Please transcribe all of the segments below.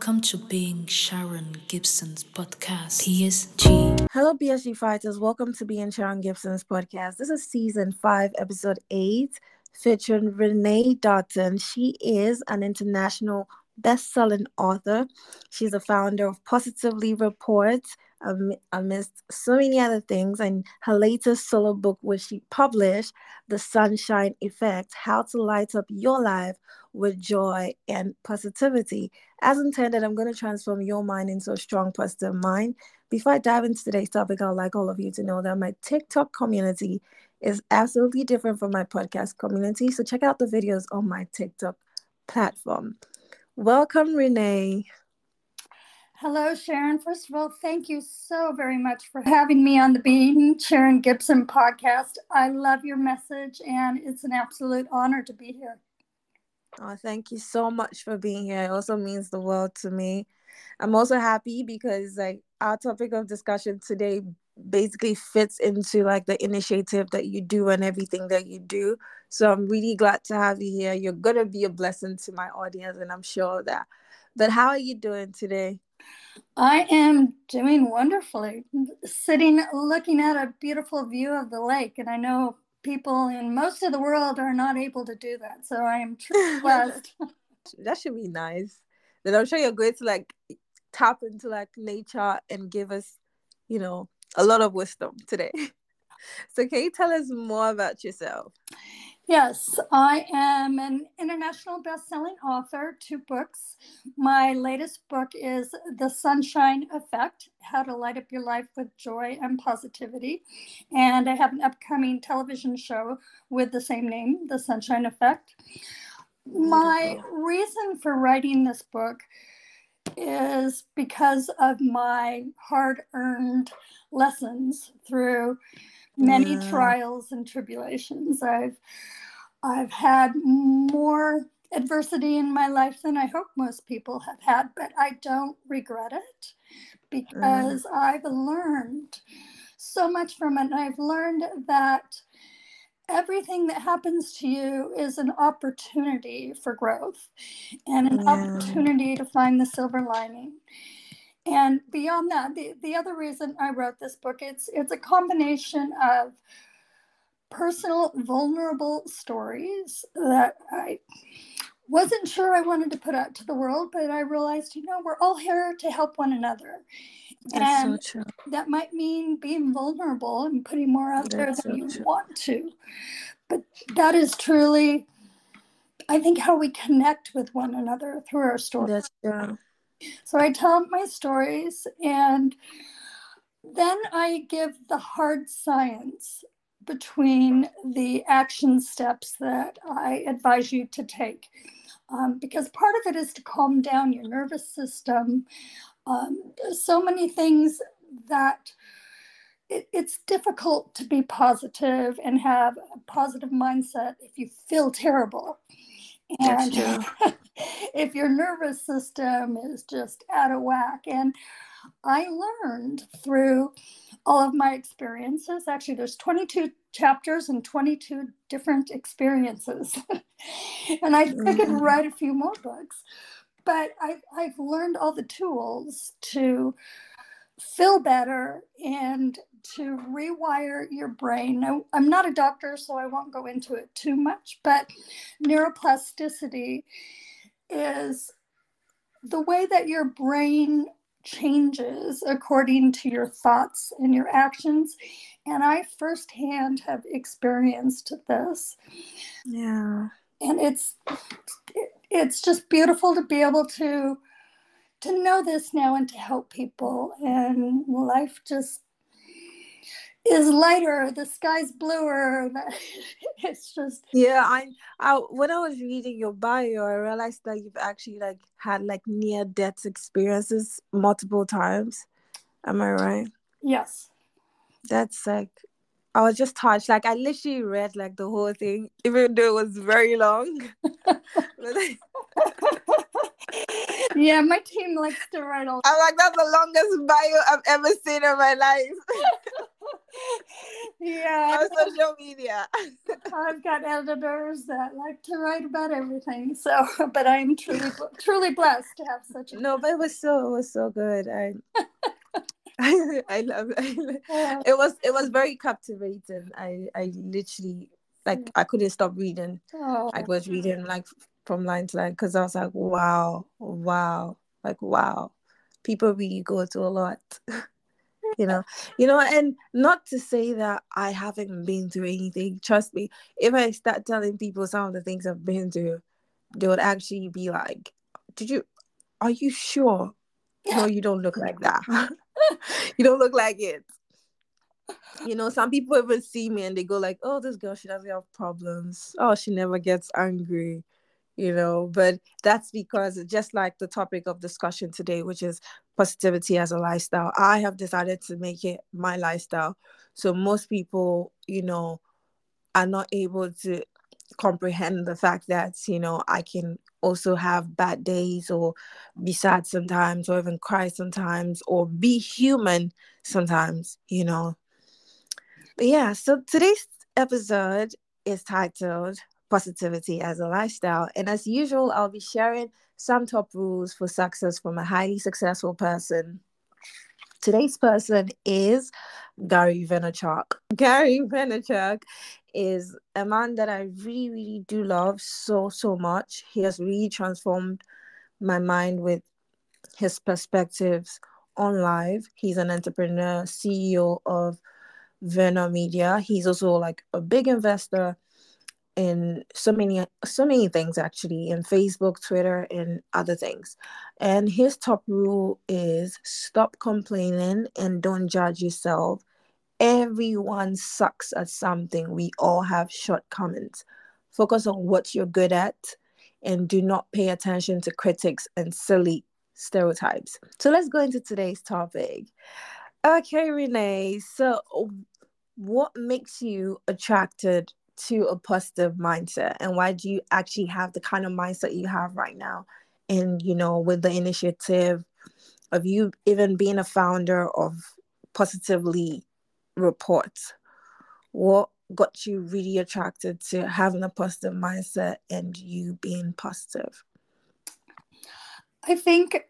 Welcome to Being Sharon Gibson's podcast, PSG. Hello, PSG fighters. Welcome to Being Sharon Gibson's podcast. This is season five, episode eight, featuring Renee Dutton. She is an international best-selling author. She's the founder of Positively Reports, amidst so many other things. And her latest solo book, which she published, The Sunshine Effect How to Light Up Your Life with Joy and Positivity. As intended, I'm going to transform your mind into a strong, positive mind. Before I dive into today's topic, I'd like all of you to know that my TikTok community is absolutely different from my podcast community. So check out the videos on my TikTok platform. Welcome, Renee. Hello, Sharon. First of all, thank you so very much for having me on the Being Sharon Gibson podcast. I love your message, and it's an absolute honor to be here. Oh, thank you so much for being here. It also means the world to me. I'm also happy because like our topic of discussion today basically fits into like the initiative that you do and everything that you do. So I'm really glad to have you here. You're gonna be a blessing to my audience, and I'm sure of that. But how are you doing today? I am doing wonderfully. Sitting looking at a beautiful view of the lake, and I know people in most of the world are not able to do that. So I am truly blessed. that should be nice. Then I'm sure you're going to like tap into like nature and give us, you know, a lot of wisdom today. So, can you tell us more about yourself? Yes, I am an international best-selling author, two books. My latest book is The Sunshine Effect: How to Light Up Your Life with Joy and Positivity. And I have an upcoming television show with the same name, The Sunshine Effect. My reason for writing this book is because of my hard-earned lessons through many yeah. trials and tribulations. I've I've had more adversity in my life than I hope most people have had, but I don't regret it because mm. I've learned so much from it. And I've learned that everything that happens to you is an opportunity for growth and an yeah. opportunity to find the silver lining and beyond that the, the other reason i wrote this book it's it's a combination of personal vulnerable stories that i wasn't sure i wanted to put out to the world but i realized you know we're all here to help one another. That's and so that might mean being vulnerable and putting more out That's there than so you true. want to. But that is truly i think how we connect with one another through our stories. That's true so I tell my stories and then I give the hard science between the action steps that I advise you to take. Um, because part of it is to calm down your nervous system. Um, so many things that it, it's difficult to be positive and have a positive mindset if you feel terrible. And if your nervous system is just out of whack. And I learned through all of my experiences. Actually, there's 22 chapters and 22 different experiences. and I I could mm-hmm. write a few more books. But I, I've learned all the tools to feel better and to rewire your brain. Now, I'm not a doctor, so I won't go into it too much, but neuroplasticity is the way that your brain changes according to your thoughts and your actions. And I firsthand have experienced this. Yeah. And it's it's just beautiful to be able to to know this now and to help people and life just is lighter the sky's bluer it's just yeah I, I when i was reading your bio i realized that you've actually like had like near death experiences multiple times am i right yes that's like i was just touched like i literally read like the whole thing even though it was very long yeah, my team likes to write all. I'm like, that's the longest bio I've ever seen in my life. Yeah. on social media. I've got editors that like to write about everything. So, but I'm truly, truly blessed to have such a. no, but it was so it was so good. I I, I love it. Yeah. It was it was very captivating. I I literally like I couldn't stop reading. Oh, I was reading like from line to line because I was like, wow, wow, like wow. People really go through a lot. You know, you know, and not to say that I haven't been through anything. Trust me, if I start telling people some of the things I've been through, they would actually be like, Did you are you sure? No, you don't look like that. you don't look like it. You know, some people even see me and they go like, "Oh, this girl, she doesn't have problems. Oh, she never gets angry." You know, but that's because just like the topic of discussion today, which is positivity as a lifestyle, I have decided to make it my lifestyle. So most people, you know, are not able to comprehend the fact that you know I can also have bad days or be sad sometimes or even cry sometimes or be human sometimes you know but yeah so today's episode is titled positivity as a lifestyle and as usual I'll be sharing some top rules for success from a highly successful person today's person is Gary Vaynerchuk. Gary Vaynerchuk is a man that I really, really do love so, so much. He has really transformed my mind with his perspectives on life. He's an entrepreneur, CEO of Vayner Media. He's also like a big investor in so many so many things actually in Facebook, Twitter, and other things. And his top rule is stop complaining and don't judge yourself. Everyone sucks at something. We all have shortcomings. Focus on what you're good at and do not pay attention to critics and silly stereotypes. So let's go into today's topic. Okay, Renee. So, what makes you attracted to a positive mindset and why do you actually have the kind of mindset you have right now and you know with the initiative of you even being a founder of positively reports what got you really attracted to having a positive mindset and you being positive I think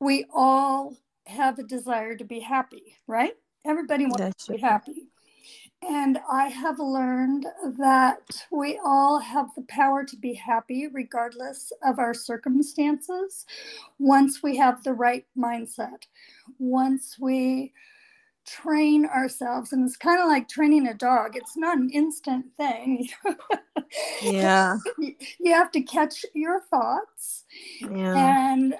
we all have a desire to be happy, right? Everybody wants That's to be happy. And I have learned that we all have the power to be happy regardless of our circumstances once we have the right mindset. Once we train ourselves, and it's kind of like training a dog, it's not an instant thing. yeah You- have to catch your thoughts yeah and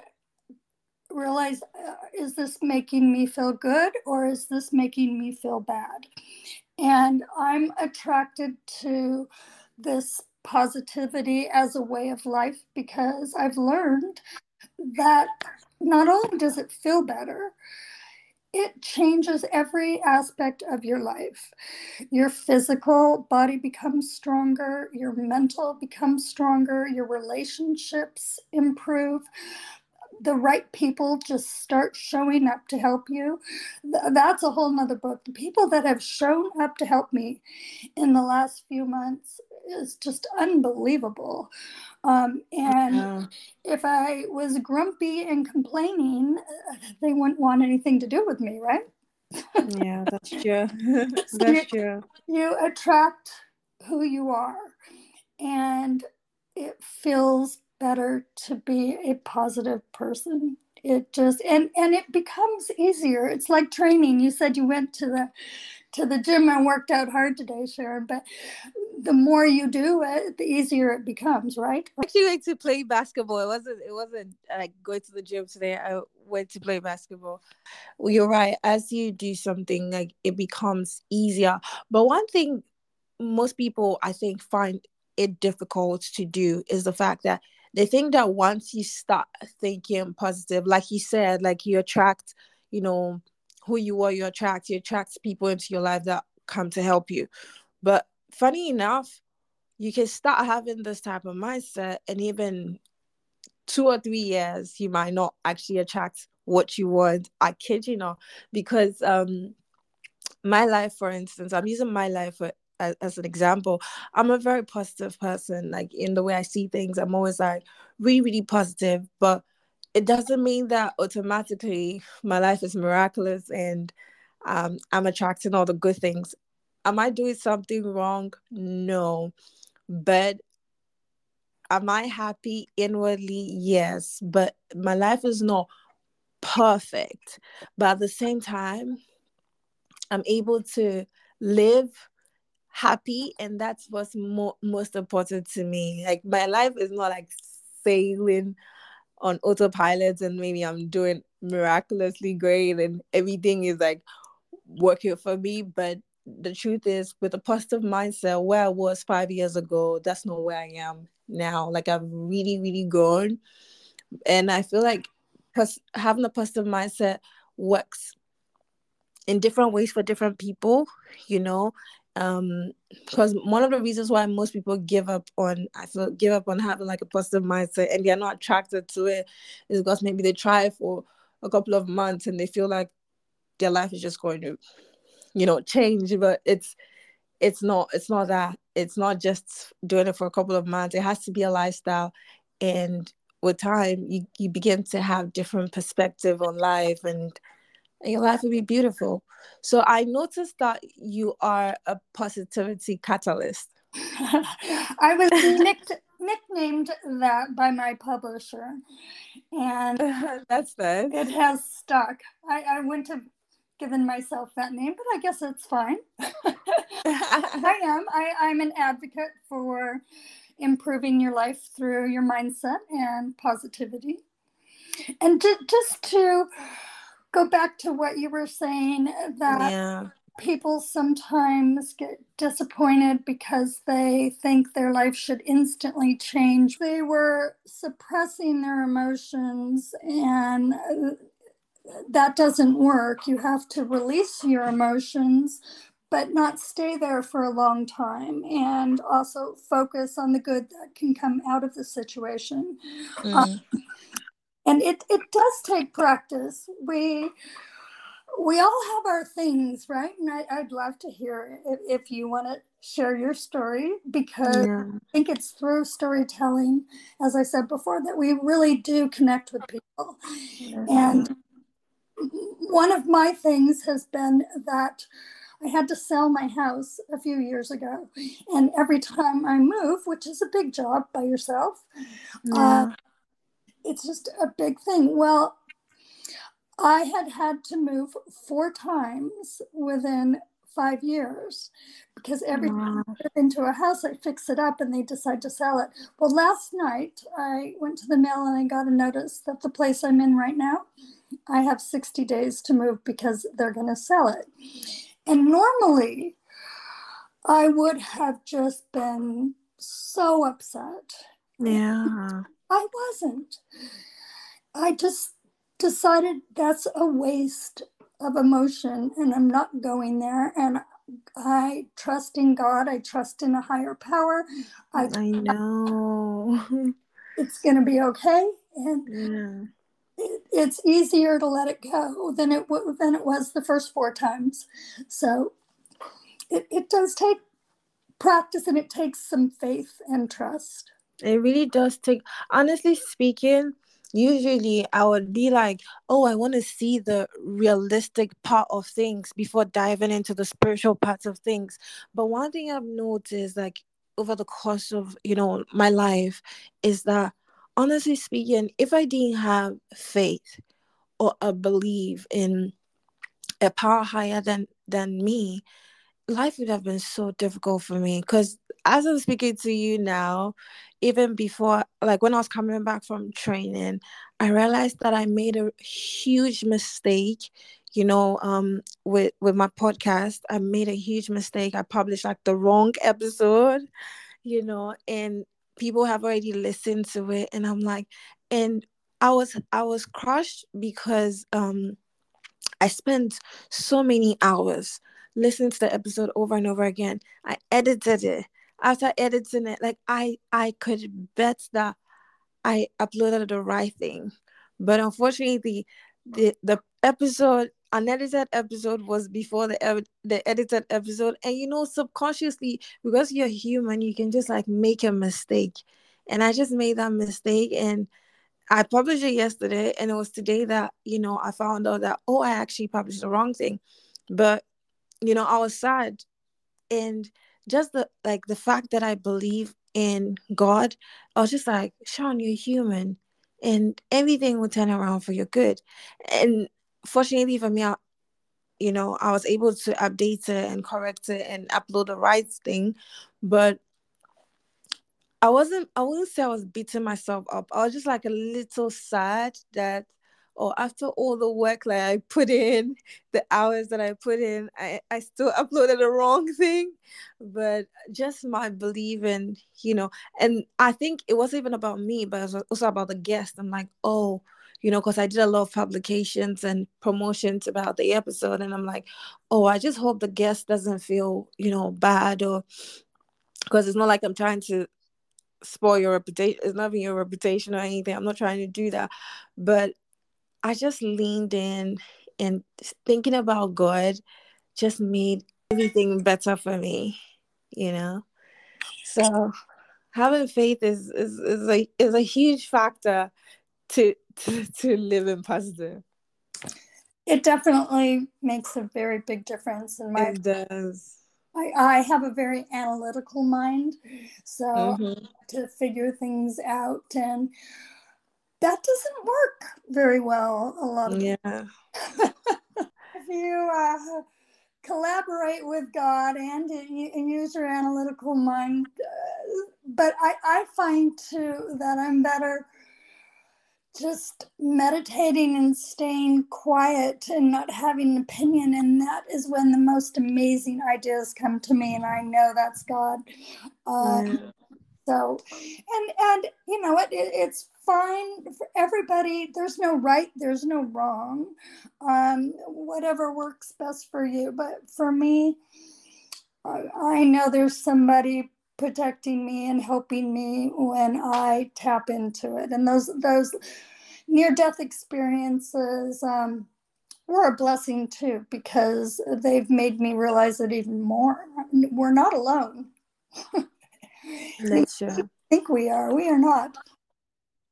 realize uh, is this making me feel good or is this making me feel bad and i'm attracted to this positivity as a way of life because i've learned that not only does it feel better it changes every aspect of your life. Your physical body becomes stronger, your mental becomes stronger, your relationships improve. The right people just start showing up to help you. Th- That's a whole nother book. The people that have shown up to help me in the last few months is just unbelievable. Um, and yeah. if I was grumpy and complaining, they wouldn't want anything to do with me, right? yeah that's true that's true You attract who you are, and it feels better to be a positive person. It just and and it becomes easier. It's like training. You said you went to the to the gym and worked out hard today, Sharon, but the more you do it, the easier it becomes, right? actually like to play basketball. It wasn't it wasn't like going to the gym today. I went to play basketball. Well, you're right. As you do something, like it becomes easier. But one thing most people I think find it difficult to do is the fact that they think that once you start thinking positive, like you said, like you attract, you know, who you are, you attract, you attract people into your life that come to help you. But funny enough, you can start having this type of mindset and even two or three years you might not actually attract what you want i kid you not because um my life for instance i'm using my life for, as, as an example i'm a very positive person like in the way i see things i'm always like really really positive but it doesn't mean that automatically my life is miraculous and um, i'm attracting all the good things. Am i doing something wrong? No. But am i happy? Inwardly yes but my life is not perfect. But at the same time i'm able to live happy and that's what's mo- most important to me. Like my life is not like sailing on autopilot and maybe i'm doing miraculously great and everything is like working for me but the truth is with a positive mindset where i was five years ago that's not where i am now. Like i've really really grown and i feel like pos- having a positive mindset works in different ways for different people you know um because one of the reasons why most people give up on i feel give up on having like a positive mindset and they're not attracted to it is because maybe they try for a couple of months and they feel like their life is just going to you know change but it's it's not it's not that. It's not just doing it for a couple of months. It has to be a lifestyle. And with time you, you begin to have different perspective on life and, and your life will be beautiful. So i noticed that you are a positivity catalyst. I was nicked, nicknamed that by my publisher and that's nice it has stuck. I, I wouldn't have given myself that name but i guess it's fine. I am. I, i'm an advocate for improving your life through your mindset and positivity. And to, just to go back to what you were saying, that yeah. people sometimes get disappointed because they think their life should instantly change. They were suppressing their emotions and that doesn't work. You have to release your emotions, but not stay there for a long time and also focus on the good that can come out of the situation. Mm. Um, and it, it does take practice. We we all have our things, right? And I, would love to hear if, if you want to share your story because yeah. I think it's through storytelling, as I said before, that we really do connect with people. Mm-hmm. And one of my things has been that I had to sell my house a few years ago. And every time I move, which is a big job by yourself, yeah. uh, it's just a big thing. Well, I had had to move four times within five years because every wow. time I get into a house, I fix it up and they decide to sell it. Well, last night I went to the mail and I got a notice that the place I'm in right now, I have 60 days to move because they're going to sell it. And normally, I would have just been so upset. Yeah. I wasn't. I just decided that's a waste of emotion and I'm not going there. And I trust in God. I trust in a higher power. I, I know. It's going to be okay. And yeah it's easier to let it go than it than it was the first four times. So it, it does take practice and it takes some faith and trust. It really does take honestly speaking, usually I would be like, oh, I want to see the realistic part of things before diving into the spiritual parts of things. But one thing I've noticed, like over the course of you know my life, is that honestly speaking, if I didn't have faith or a belief in a power higher than than me, life would have been so difficult for me. Because as I'm speaking to you now, even before, like when I was coming back from training, I realized that I made a huge mistake. You know, um, with with my podcast, I made a huge mistake. I published like the wrong episode. You know, and people have already listened to it and i'm like and i was i was crushed because um i spent so many hours listening to the episode over and over again. I edited it. After editing it like i i could bet that i uploaded the right thing. But unfortunately the the, the episode unedited episode was before the the edited episode. And you know subconsciously because you're human you can just like make a mistake. And i just made that mistake and i published it yesterday and it was today that you know i found out that oh i actually published the wrong thing. But you know i was sad and just the like the fact that i believe in god i was just like sean you're human and everything will turn around for your good and fortunately for me, I, you know, I was able to update it and correct it and upload the right thing, but I wasn't. I wouldn't say I was beating myself up. I was just like a little sad that, or after all the work like I put in, the hours that I put in, I I still uploaded the wrong thing. But just my believing, you know, and I think it wasn't even about me, but it was also about the guest. I'm like, oh you know, because I did a lot of publications and promotions about the episode. And I'm like, oh, I just hope the guest doesn't feel, you know, bad or because it's not like I'm trying to spoil your reputation. It's not even your reputation or anything. I'm not trying to do that. But I just leaned in and thinking about God just made everything better for me, you know? So having faith is is, is a is a huge factor to to, to live in positive. It definitely makes a very big difference in my. It does. I, I have a very analytical mind, so mm-hmm. to figure things out, and that doesn't work very well a lot of yeah. if you uh, collaborate with God and, and use your analytical mind, uh, but I, I find too that I'm better just meditating and staying quiet and not having an opinion and that is when the most amazing ideas come to me and i know that's god uh, yeah. so and and you know it, it, it's fine for everybody there's no right there's no wrong um, whatever works best for you but for me I, know there's somebody protecting me and helping me when I tap into it. And those those near death experiences um, were a blessing too because they've made me realize it even more. We're not alone. That's true. I think we are. We are not.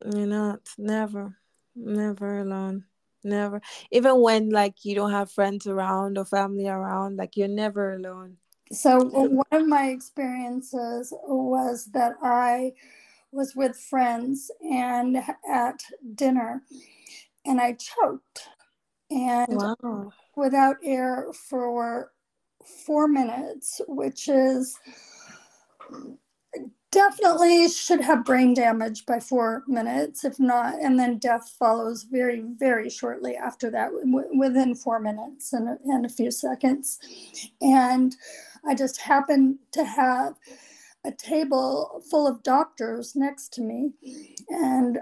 You're not. Never. Never alone. Never. Even when like you don't have friends around or family around, like you're never alone. So one of my experiences was that I was with friends and at dinner and I choked and wow. without air for four minutes, which is definitely should have brain damage by four minutes, if not, and then death follows very, very shortly after that, w- within four minutes and, and a few seconds. And I just happened to have a table full of doctors next to me, and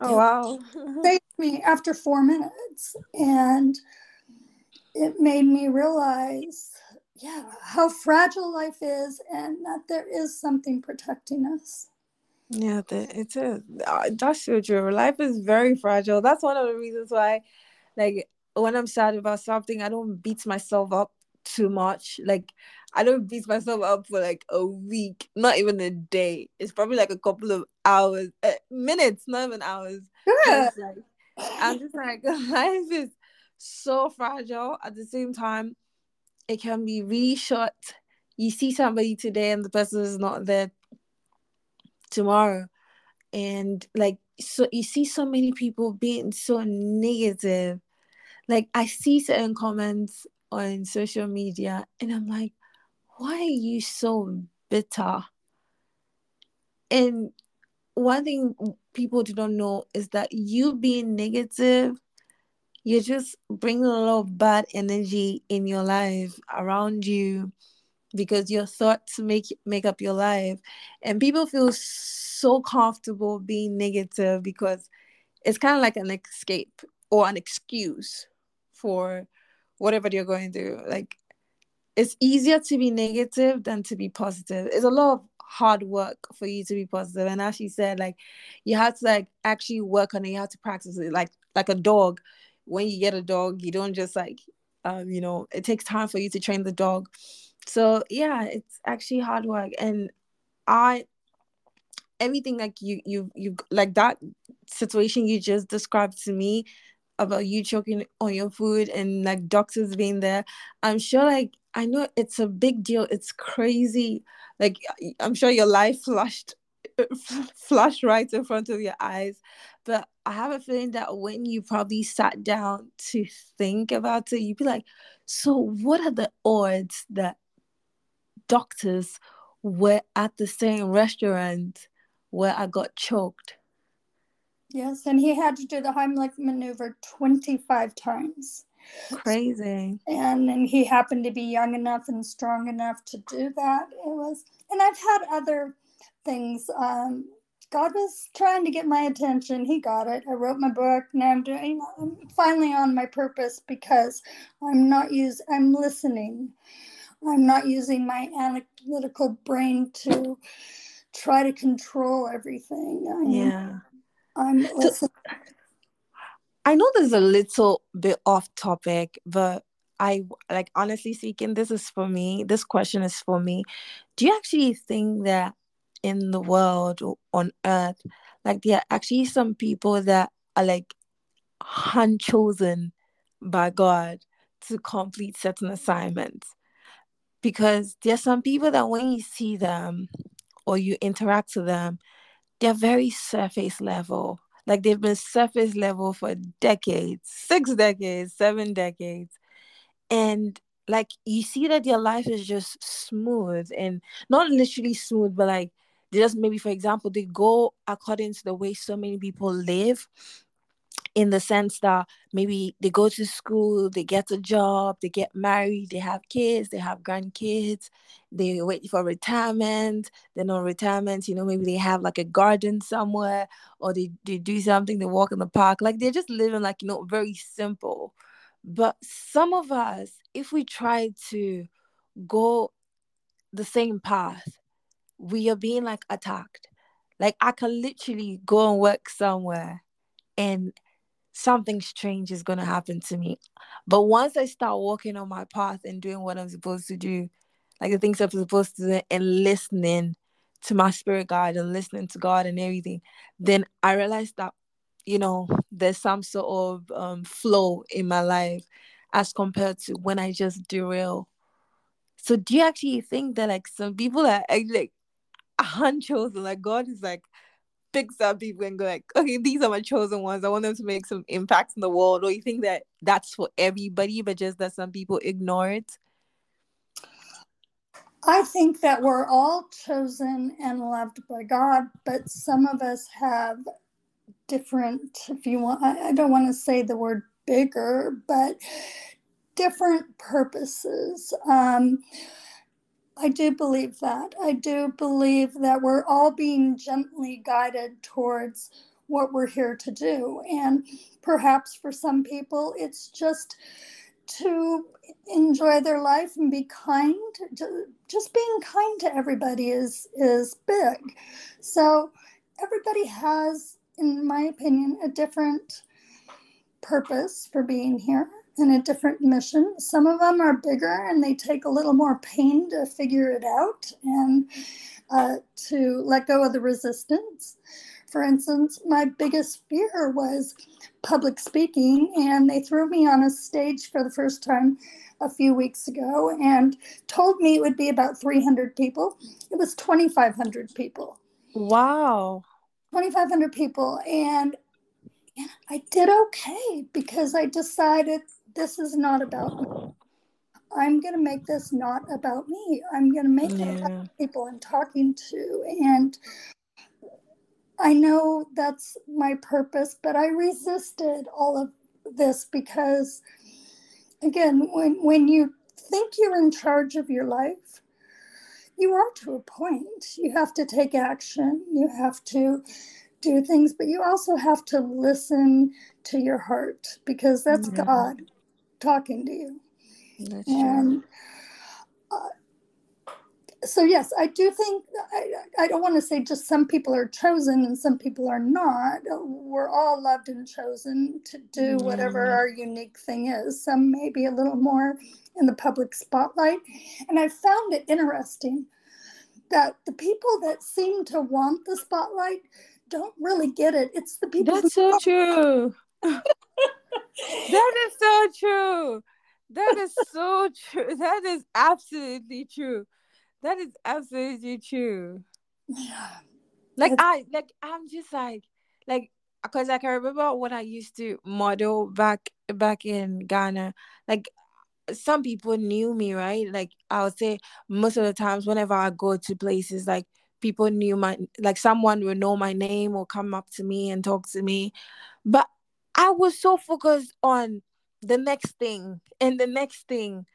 oh wow, saved me after four minutes, and it made me realize, yeah, how fragile life is, and that there is something protecting us. Yeah, it's a that's so true. Life is very fragile. That's one of the reasons why, like, when I'm sad about something, I don't beat myself up too much. Like I don't beat myself up for like a week, not even a day. It's probably like a couple of hours, uh, minutes, not even hours. Like, I'm just like life is so fragile. At the same time, it can be really short. You see somebody today and the person is not there tomorrow. And like so you see so many people being so negative. Like I see certain comments on social media and I'm like, why are you so bitter? And one thing people do not know is that you being negative, you're just bringing a lot of bad energy in your life around you because your thoughts make make up your life and people feel so comfortable being negative because it's kind of like an escape or an excuse for whatever you're going through. Like it's easier to be negative than to be positive. It's a lot of hard work for you to be. And as she said, like you have to like actually work on it. You have to practice it like like a dog. When you get a dog, you don't just like, um, you know, it takes time for you to train the dog. So yeah, it's actually hard work, and I everything like you you you like that situation you just described to me about you choking on your food and like doctors being there i'm sure like i know it's a big deal. It's crazy. Like i'm sure your life flashed flashed right in front of your eyes but i have a feeling that when you probably sat down to think about it you'd be like so what are the odds that doctors were at the same restaurant where I got choked. Yes, and he had to do the Heimlich maneuver 25 times. Crazy. And then he happened to be young enough and strong enough to do that. It was, and I've had other things. Um, God was trying to get my attention. He got it. I wrote my book. Now I'm doing. I'm finally on my purpose because I'm not use. I'm listening. I'm not using my analytical brain to try to control everything. I yeah. I'm so, I know this is a little bit off topic, but I like honestly speaking, this is for me. This question is for me. Do you actually think that in the world or on earth, like there are actually some people that are like hand chosen by God to complete certain assignments? Because there's some people that when you see them, or you interact with them, they're very surface level. Like they've been surface level for decades, six decades, seven decades. And like you see that their life is just smooth and not literally smooth, but like they just maybe, for example, they go according to the way so many people live in the sense that maybe they go to school, they get a job, they get married, they have kids, they have grandkids, they wait for retirement, then on retirement, you know, maybe they have like a garden somewhere or they, they do something, they walk in the park. Like they're just living like, you know, very simple. But some of us, if we try to go the same path, we are being like attacked. Like I can literally go and work somewhere and something strange is going to happen to me. But once I start walking on my path and doing what I'm supposed to do, like the things I'm supposed to do, and listening to my spirit guide and listening to God and everything, then I realized that, you know, there's some sort of um, flow in my life as compared to when I just derail. So do you actually think that like some people are like unchosen, like God is like, picks up people and go like, okay, these are my chosen ones. I want them to make some impact in the world. Or you think that that's for everybody, but just that some people ignore it? I think that we're all chosen and loved by God, but some of us have different, if you want, I don't want to say the word bigger, but different purposes. Um, I do believe that. I do believe that we're all being gently guided towards what we're here to do. And perhaps for some people, it's just to enjoy their life and be kind. Just being kind to everybody is is big. So everybody has, in my opinion, a different purpose for being here in a different mission. Some of them are bigger and they take a little more pain to figure it out and uh, to let go of the resistance. For instance, my biggest fear was public speaking, and they threw me on a stage for the first time a few weeks ago and told me it would be about 300 people. It was 2,500 people. Wow. 2,500 people. And I did okay because I decided this is not about me. I'm going to make this not about me. I'm going to make yeah. it about people I'm talking to. And I know that's my purpose, but I resisted all of this because, again, when, when you think you're in charge of your life, you are to a point. You have to take action, you have to do things, but you also have to listen to your heart because that's yeah. God talking to you. That's and uh, so yes, I do think I, I don't want to say just some people are chosen and some people are not. We're all loved and chosen to do whatever Mm. our unique thing is. Some may be a little more in the public spotlight. And I found it interesting that the people that seem to want the spotlight don't really get it. It's the people That's so true. that is so true. That is so true. That is absolutely true. That is absolutely true. Yeah. Like I like I'm just like like because like I remember when I used to model back back in Ghana, like some people knew me, right? Like I would say most of the times whenever I go to places, like people knew my like someone would know my name or come up to me and talk to me. But I was so focused on the next thing and the next thing.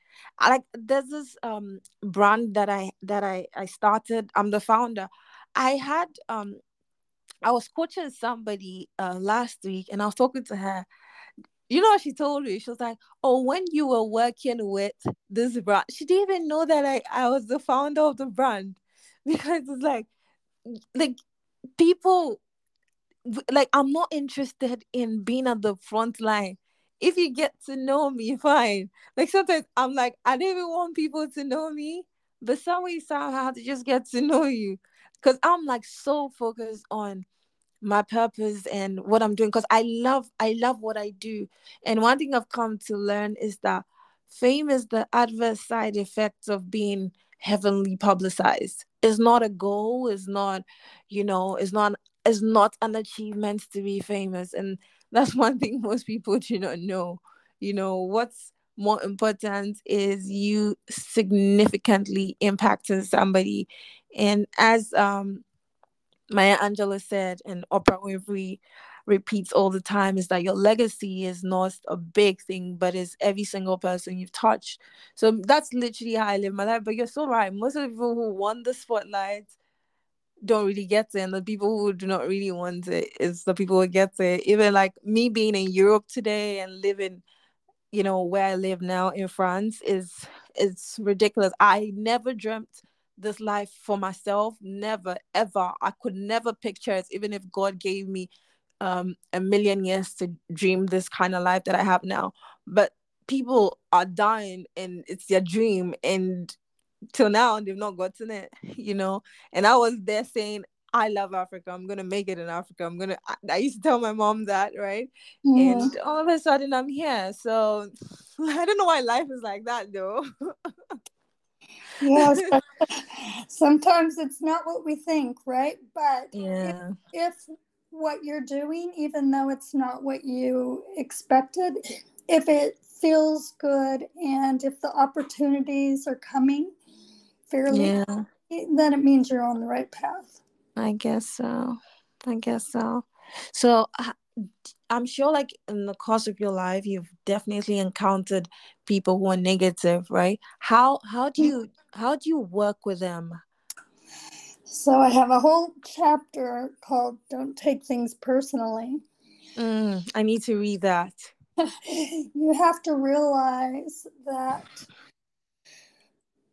Like there's this um brand that I that I I started. I'm the founder. I had um I was coaching somebody uh last week and I was talking to her. You know she told me? She was like, Oh, when you were working with this brand, she didn't even know that I, I was the founder of the brand. Because it's like like people like I'm not interested in being at the front line. If you get to know me, fine. Like sometimes I'm like, I don't even want people to know me, but some way somehow to just get to know you. Cause I'm like so focused on my purpose and what I'm doing. Cause I love I love what I do. And one thing I've come to learn is that fame is the adverse side effects of being heavenly publicized. It's not a goal, it's not, you know, it's not it's not an achievement to be famous. And that's one thing most people do not know. You know, what's more important is you significantly impacting somebody. And as um Maya Angelou said, and Oprah Winfrey repeats all the time, is that your legacy is not a big thing, but it's every single person you've touched. So that's literally how I live my life. But you're so right. Most of the people who won the spotlight don't really get it, and the people who do not really want it is the people who get it. Even like me being in Europe today and living, you know, where I live now in France is it's ridiculous. I never dreamt this life for myself. Never, ever. I could never picture it, even if God gave me um a million years to dream this kind of life that I have now. But people are dying and it's their dream and till now they've not gotten it, you know. And I was there saying, I love Africa. I'm gonna make it in Africa. I'm gonna I, I used to tell my mom that, right? Mhm. And all of a sudden I'm here. So I don't know why life is like that though. Yes. Sometimes it's not what we think, right? But yeah. if what you're doing, even though it's not what you expected, if it feels good and if the opportunities are coming fairly, Yeah. then it means you're on the right path. I guess so. I guess so. So I'm sure, like in the course of your life, you've definitely encountered people who are negative, right? How how do you how do you work with them? So I have a whole chapter called Don't Take Things Personally. Mm, I need to read that. you have to realize that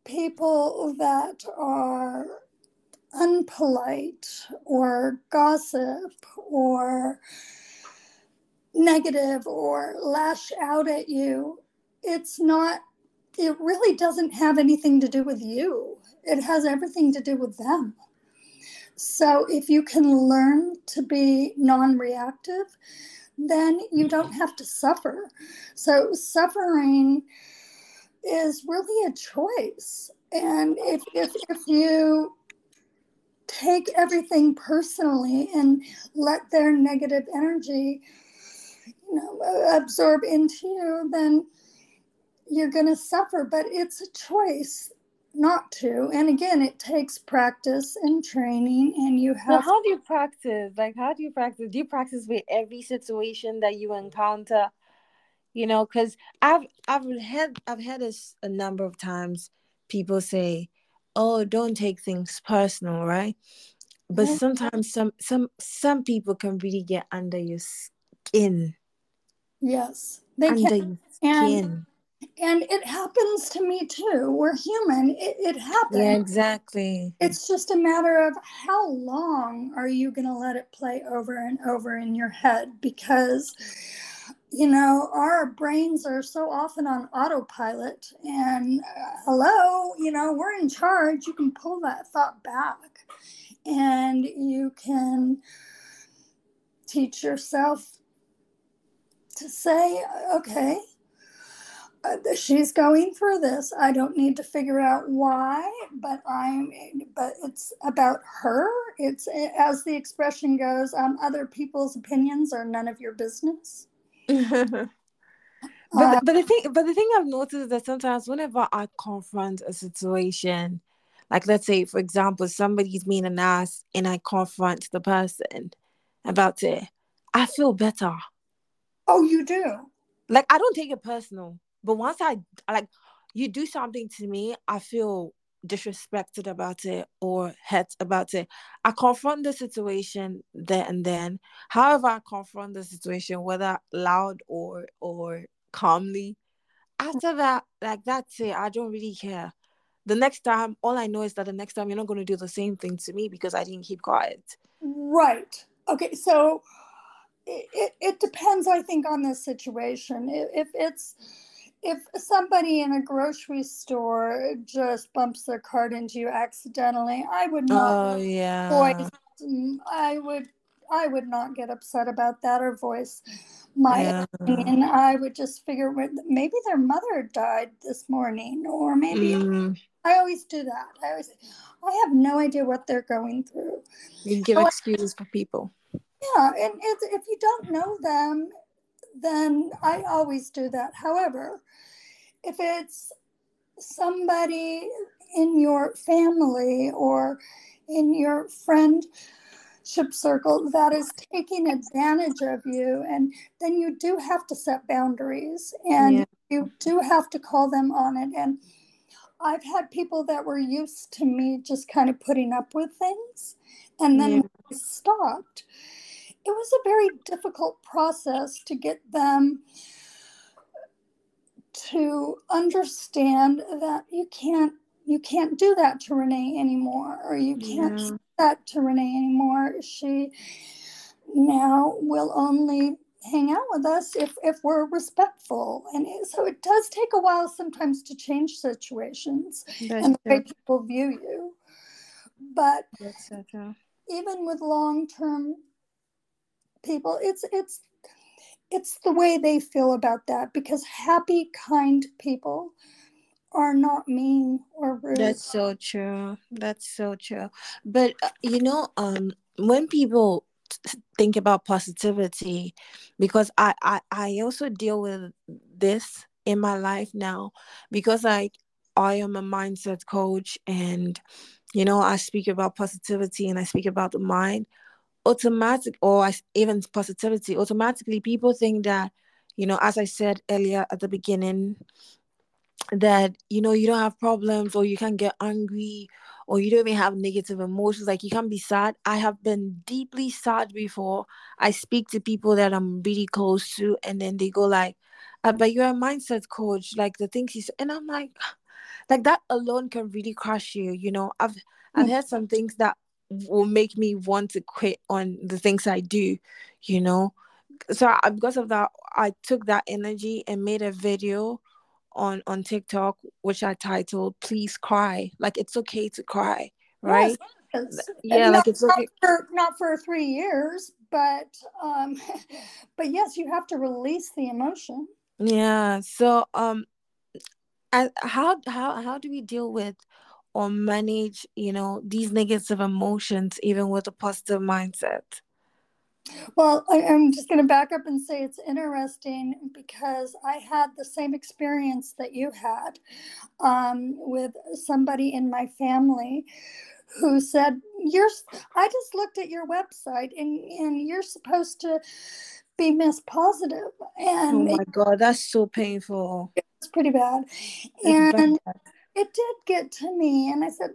people that are unpolite or gossip or negative or lash out at you, it's not, it really doesn't have anything to do with you. It has everything to do with them. So if you can learn to be non reactive, then you don't have to suffer. So suffering is really a choice. And if, if, if you take everything personally and let their negative energy you know absorb into you then you're going to suffer but it's a choice not to and again it takes practice and training and you have how do you practice? Like how do you practice? Do you practice with every situation that you encounter? You know, because I've I've had I've had this a number of times people say, Oh, don't take things personal, right? But Yeah. sometimes some some some people can really get under your skin. yes they Under can your and skin. And it happens to me too. We're human. It, it happens. Yeah, exactly. It's just a matter of how long are you going to let it play over and over in your head because you know our brains are so often on autopilot and uh, hello you know we're in charge. You can pull that thought back and you can teach yourself to say okay uh, she's going through this. I don't need to figure out why but i'm but it's about her. It's as the expression goes um, other people's opinions are none of your business but uh, but the thing but the thing I've noticed is that sometimes whenever I confront a situation, like let's say for example somebody's being an ass and I confront the person about it, I feel better. Oh, you do? Like I don't take it personal, but once I like you do something to me, I feel disrespected about it or hurt about it. I confront the situation there and then. However, I confront the situation, whether loud or or calmly. After that, like that's it. I don't really care. The next time, all I know is that the next time you're not going to do the same thing to me because I didn't keep quiet. Right. Okay. So it, it, it depends, I think, on the situation. If, if it's if somebody in a grocery store just bumps their cart into you accidentally, I would not oh, yeah. voice. I would I would not get upset about that or voice my yeah. opinion. I would just figure maybe their mother died this morning, or maybe mm. I always do that. I always I have no idea what they're going through. You give excuses for people. Yeah, and if you don't know them, then I always do that. However, if it's somebody in your family or in your friendship circle that is taking advantage of you, and then you do have to set boundaries and yeah. you do have to call them on it. And I've had people that were used to me just kind of putting up with things, and then yeah. I stopped it was a very difficult process to get them to understand that you can't you can't do that to Renee anymore or you can't yeah. that to Renee anymore. She now will only hang out with us if if we're respectful and so it does take a while sometimes to change situations That's and the way people view you but even with long-term people it's it's it's the way they feel about that because happy kind people are not mean or rude. That's so true. That's so true. But uh, you know um when people think about positivity because I, I i also deal with this in my life now because like i am a mindset coach and you know i speak about positivity and i speak about the mind automatic or even positivity. Automatically people think that you know as i said earlier at the beginning that you know you don't have problems or you can't get angry or you don't even have negative emotions. Like you can't be sad. I have been deeply sad before. I speak to people that i'm really close to and then they go like uh, but you're a mindset coach. Like the things you say and i'm like like that alone can really crush you you know? I've i've mm. heard some things that will make me want to quit on the things I do, you know. So I, because of that, I took that energy and made a video on on TikTok, which I titled "Please Cry." Like it's okay to cry, right? Yes, yeah, not, like it's okay. Not for, not for three years, but um, but yes, you have to release the emotion. Yeah. So um, I, how how how do we deal with or manage you know these negative emotions even with a positive mindset? Well I, am just going to back up and say it's interesting because i had the same experience that you had um, with somebody in my family who said you're i just looked at your website and and you're supposed to be miss positive. And oh my god that's so painful. It's pretty bad. It's and bad it did get to me. And I said,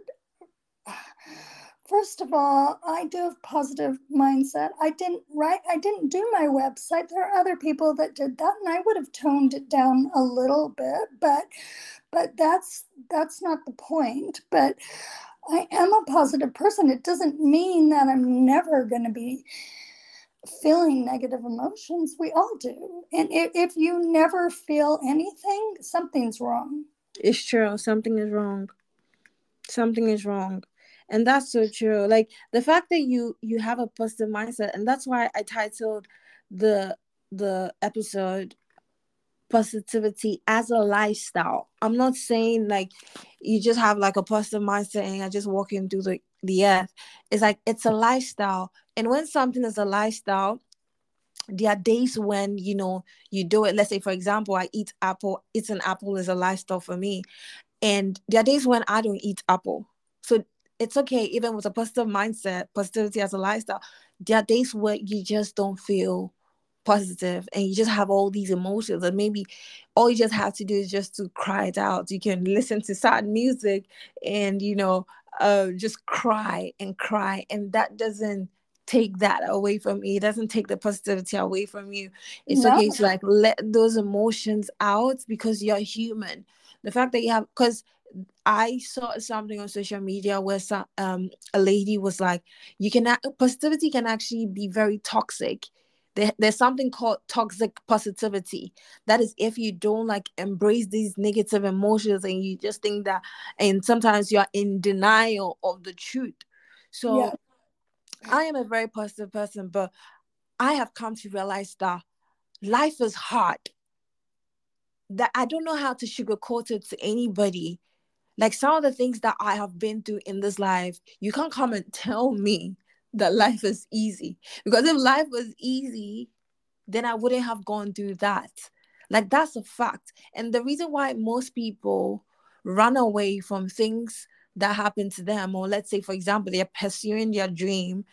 First of all, I do have positive mindset. I didn't write, I didn't do my website. There are other people that did that, and I would have toned it down a little bit, but but that's that's not the point. But I am a positive person. It doesn't mean that I'm never going to be feeling negative emotions. We all do. And if, if you never feel anything, something's wrong. It's true. Something is wrong. Something is wrong. And that's so true. Like the fact that you you have a positive mindset and that's why i titled the the episode positivity as a lifestyle. I'm not saying like you just have like a positive mindset and you're just walking through the the earth. It's like it's a lifestyle. And when something is a lifestyle there are days when you know you do it. Let's say for example i eat apple. Eating an apple is a lifestyle for me. And there are days when i don't eat apple. So it's okay even with a positive mindset positivity as a lifestyle there are days where you just don't feel positive and you just have all these emotions. And maybe all you just have to do is just to cry it out. You can listen to sad music and you know uh, just cry and cry. And that doesn't take that away from you it doesn't take the positivity away from you it's no. okay to like let those emotions out because you're human the fact that you have because I saw something on social media where some, um, a lady was like, "You can positivity can actually be very toxic." There, there's something called toxic positivity. That is, if you don't like embrace these negative emotions and you just think that, and sometimes you're in denial of the truth. So, yeah. I am a very positive person, but I have come to realize that life is hard. That I don't know how to sugarcoat it to anybody like some of the things that I have been through in this life, you can't come and tell me that life is easy. Because if life was easy, then I wouldn't have gone through that. Like that's a fact. And the reason why most people run away from things that happened to them, or let's say, for example, they're pursuing their dream,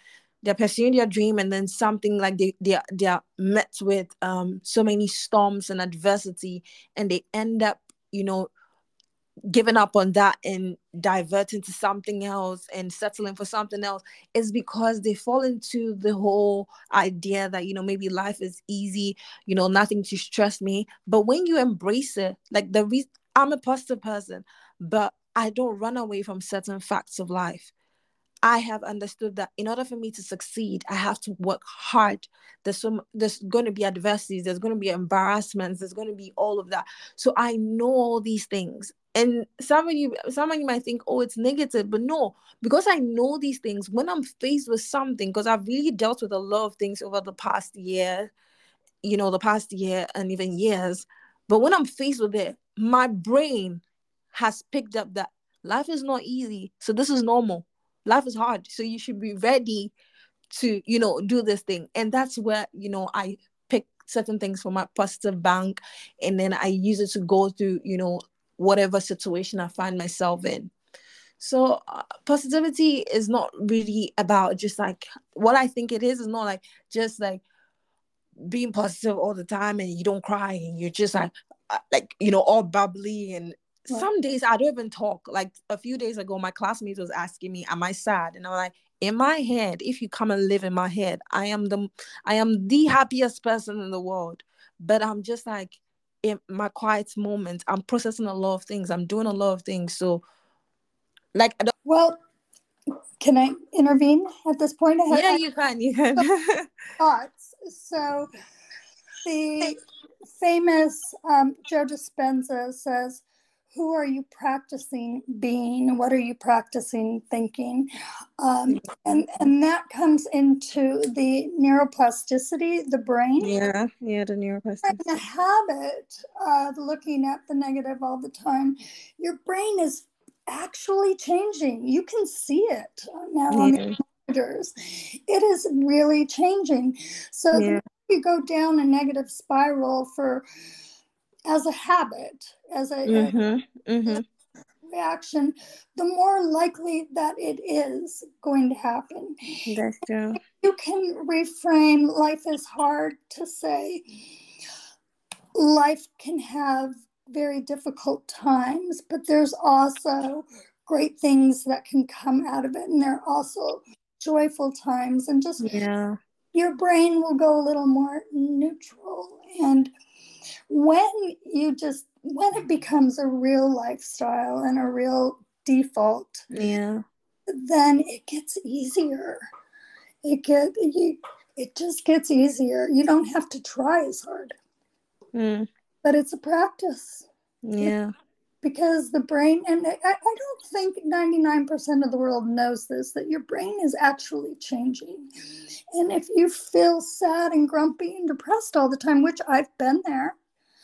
they're pursuing their dream, and then something like they they they are met with um so many storms and adversity, and they end up, you know, giving up on that and diverting to something else and settling for something else is because they fall into the whole idea that you know maybe life is easy you know nothing to stress me. But when you embrace it like the i'm a positive person but i don't run away from certain facts of life I have understood that in order for me to succeed, I have to work hard. There's some there's going to be adversities, there's going to be embarrassments, there's going to be all of that. So I know all these things and some of you some of you might think oh it's negative but no because i know these things when i'm faced with something because i've really dealt with a lot of things over the past year you know the past year and even years but when i'm faced with it my brain has picked up that life is not easy so this is normal. Life is hard so you should be ready to you know do this thing. And that's where you know i pick certain things from my positive bank and then i use it to go through you know whatever situation I find myself in. So uh, positivity is not really about just like what I think it is. Is not like just like being positive all the time and you don't cry and you're just like uh, like you know all bubbly and some days I don't even talk. Like a few days ago, my classmates was asking me, "Am I sad?" And I'm like, "In my head, if you come and live in my head, I am the I am the happiest person in the world." But I'm just like, in my quiet moments, I'm processing a lot of things. I'm doing a lot of things. So, like, well, can I intervene at this point? I yeah, you can. You can. thoughts. So, the famous um, Joe Dispenza says, who are you practicing being? What are you practicing thinking? Um, and and that comes into the neuroplasticity the brain. Yeah yeah the neuroplasticity. The habit of looking at the negative all the time. Your brain is actually changing. You can see it now yeah. on the computers it is really changing. So yeah. you go down a negative spiral for as a habit, as a, mm-hmm. mm-hmm. reaction, the more likely that it is going to happen. That's true. You can reframe life is hard to say life can have very difficult times, but there's also great things that can come out of it. And there are also joyful times and just Yeah. your brain will go a little more neutral. And when you just, when it becomes a real lifestyle and a real default, Yeah. then it gets easier. It get you, it just gets easier. You don't have to try as hard, Mm. but it's a practice Yeah. because the brain and I, I don't think 99% of the world knows this that your brain is actually changing and if you feel sad and grumpy and depressed all the time which i've been there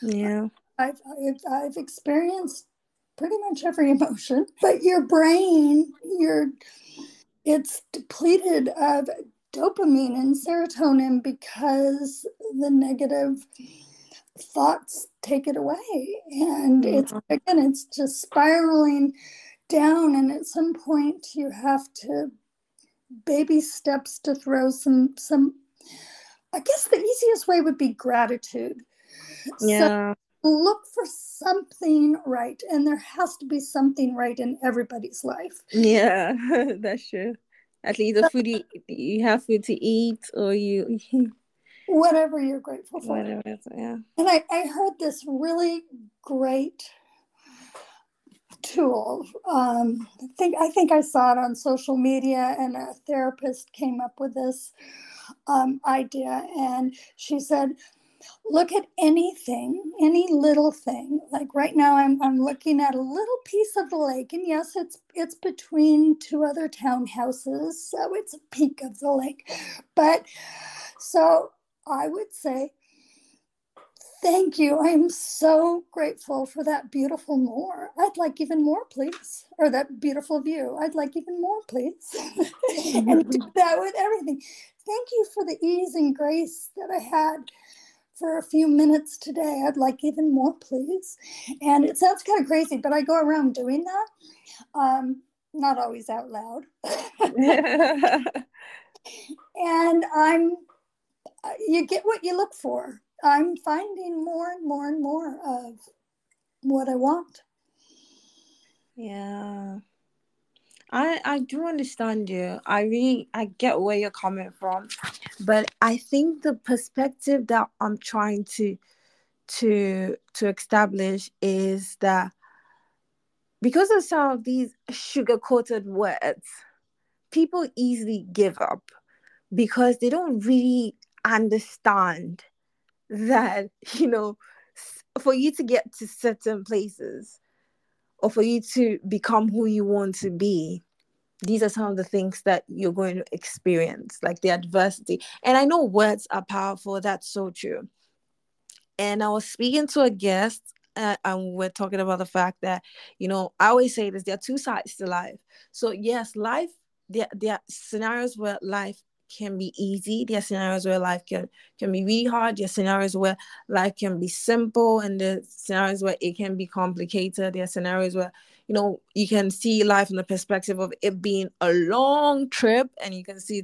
Yeah. i've i've, I've experienced pretty much every emotion but your brain your it's depleted of dopamine and serotonin because the negative thoughts take it away. And it's again it's just spiraling down and at some point you have to baby steps to throw some some i guess the easiest way would be gratitude so Yeah. look for something right and there has to be something right in everybody's life Yeah. That's true. At least the food you, you have food to eat or you whatever you're grateful for whatever. Yeah. And I, I heard this really great tool. Um, I think I think I saw it on social media, and a therapist came up with this um, idea. And she said, "Look at anything, any little thing. Like right now, I'm I'm looking at a little piece of the lake, and yes, it's it's between two other townhouses, so it's a peek of the lake. But so I would say." Thank you. I am so grateful for that beautiful more. I'd like even more, please. Or that beautiful view. I'd like even more, please. and mm-hmm. do that with everything. Thank you for the ease and grace that I had for a few minutes today. I'd like even more, please. And it sounds kind of crazy, but I go around doing that. Um, not always out loud. and I'm, you get what you look for. I'm finding more and more and more of what I want. Yeah. I I do understand you. I really I get where you're coming from. But I think the perspective that I'm trying to to to establish is that because of some of these sugar coated words, people easily give up because they don't really understand that, you know, for you to get to certain places or for you to become who you want to be, these are some of the things that you're going to experience, like the adversity. And I know words are powerful, that's so true. And I was speaking to a guest, uh, and we're talking about the fact that, you know, I always say this there are two sides to life. So, yes, life, there, there are scenarios where life can be easy. There are scenarios where life can, can be really hard. There are scenarios where life can be simple, and are scenarios where it can be complicated. There are scenarios where, you know, you can see life from the perspective of it being a long trip, and you can see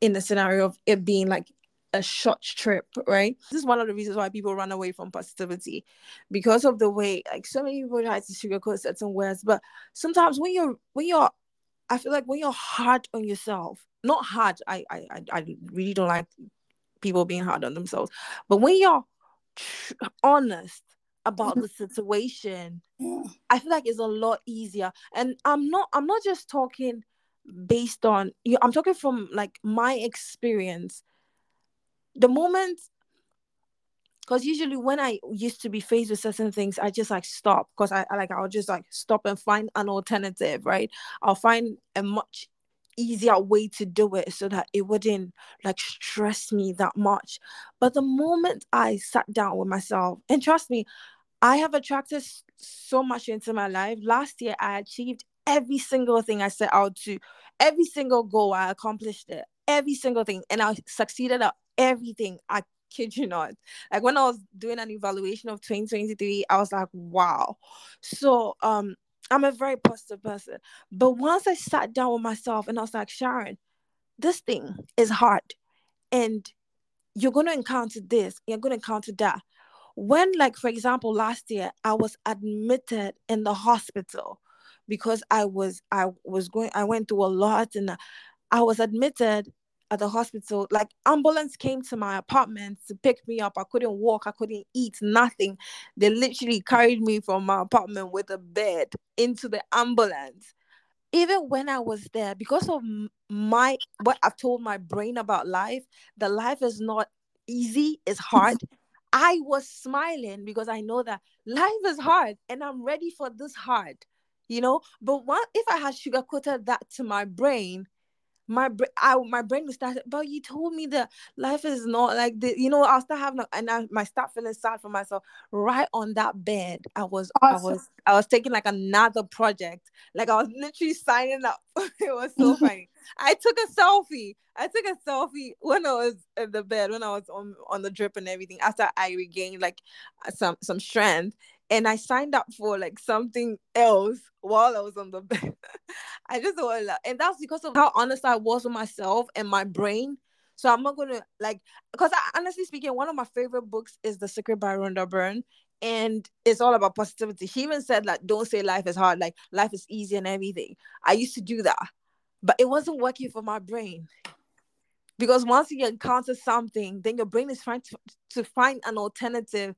in the scenario of it being like a short trip, right? This is one of the reasons why people run away from positivity because of the way like so many people try to sugarcoat certain words. But sometimes when you're when you're I feel like when you're hard on yourself, not hard, I I I, really don't like people being hard on themselves, but when you're honest about the situation, Yeah. I feel like it's a lot easier. And I'm not I'm not just talking based on you I'm talking from like my experience. The moment because usually when I used to be faced with certain things, I just like stop because I, I like I'll just like stop and find an alternative, right? I'll find a much easier way to do it so that it wouldn't like stress me that much. But the moment I sat down with myself, and trust me, I have attracted so much into my life. Last year, I achieved every single thing I set out to, every single goal, I accomplished it, every single thing, and I succeeded at everything. I kid you not. Like when I was doing an evaluation of 2023, I was like, wow. So, um, I'm a very positive person. But once I sat down with myself and I was like, Sharon, this thing is hard. And you're going to encounter this, you're going to encounter that. When, like, for example, last year, I was admitted in the hospital because I was I was going I went through a lot and I was admitted at the hospital like ambulance came to my apartment to pick me up. I couldn't walk i couldn't eat nothing. They literally carried me from my apartment with a bed into the ambulance. Even when i was there because of my what i've told my brain about life the life is not easy it's hard. I was smiling because i know that life is hard and i'm ready for this hard you know? But what if i had sugar coated that to my brain my brain, I, my brain was started. But you told me that life is not like this. you know. I'll start having, and I might start feeling sad for myself. Right on that bed, I was, awesome. I was, I was taking like another project. Like I was literally signing up. it was so funny. I took a selfie. I took a selfie when I was in the bed, when I was on on the drip and everything. After I regained like some some strength, and I signed up for like something else while I was on the bed. I just want to, and that's because of how honest I was with myself and my brain. So I'm not gonna like, because honestly speaking, one of my favorite books is The Secret by Rhonda Byrne, and it's all about positivity. She even said like, don't say life is hard, like life is easy and everything. I used to do that, but it wasn't working for my brain. Because once you encounter something, then your brain is trying to, to find an alternative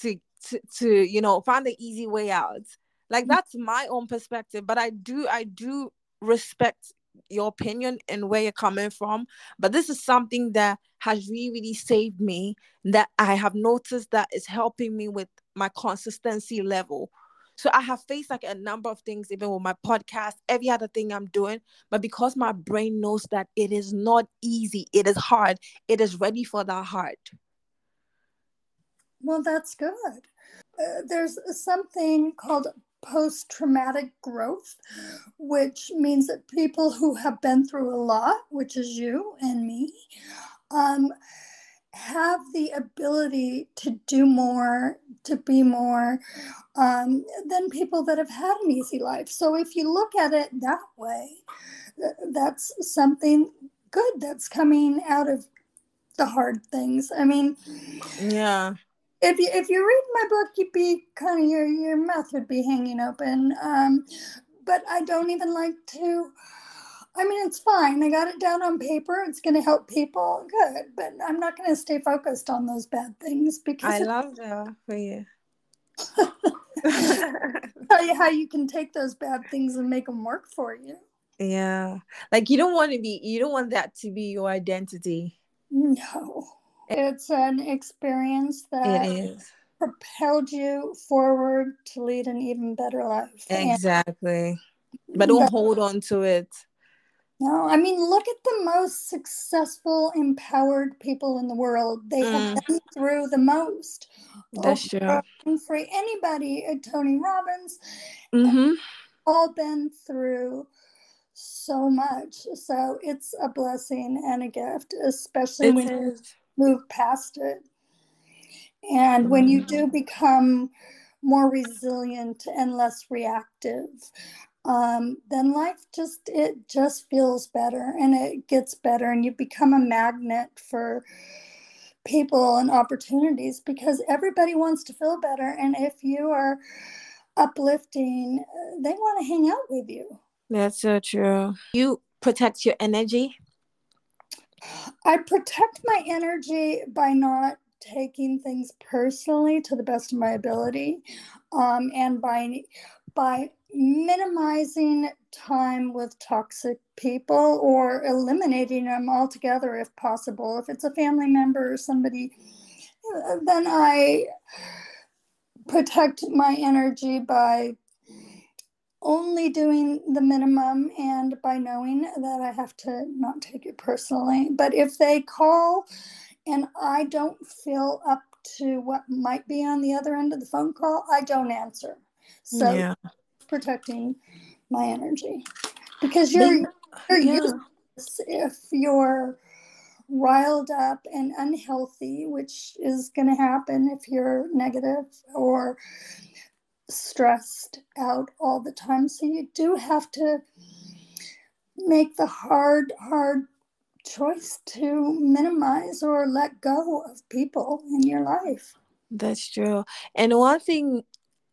to to, to you know find the easy way out. Like mm. that's my own perspective but i do i do respect your opinion and where you're coming from. But this is something that has really really saved me that i have noticed that is helping me with my consistency level. So i have faced like a number of things even with my podcast every other thing i'm doing but because my brain knows that it is not easy it is hard it is ready for the hard well that's good uh, there's something called post traumatic growth, which means that people who have been through a lot, which is you and me, um, have the ability to do more, to be more um, than people that have had an easy life. So if you look at it that way, that's something good that's coming out of the hard things. I mean, yeah if you if you read my book, you'd be kind of your your mouth would be hanging open. Um, but I don't even like to. I mean, it's fine. I got it down on paper. It's going to help people. Good, but I'm not going to stay focused on those bad things because I love that for you. tell you how you can take those bad things and make them work for you. Yeah, like you don't want to be. You don't want that to be your identity. No. It's an experience that it is. propelled you forward to lead an even better life. Exactly. And but don't but, hold on to it. No, I mean, look at the most successful, empowered people in the world. They mm. have been through the most. That's true. For anybody, uh, Tony Robbins, mm-hmm. all been through so much. So it's a blessing and a gift, especially it when is move past it. And when you do become more resilient and less reactive, um, then life just it just feels better and it gets better, and you become a magnet for people and opportunities because everybody wants to feel better, and if you are uplifting, they want to hang out with you. That's so true. You protect your energy I protect my energy by not taking things personally to the best of my ability um, and by by minimizing time with toxic people or eliminating them altogether if possible. If it's a family member or somebody then i protect my energy by only doing the minimum and by knowing that I have to not take it personally. But if they call and I don't feel up to what might be on the other end of the phone call, I don't answer. So yeah. protecting my energy because you're, you're yeah. useless if you're riled up and unhealthy, which is going to happen if you're negative or stressed out all the time. So you do have to make the hard, hard choice to minimize or let go of people in your life. That's true. And one thing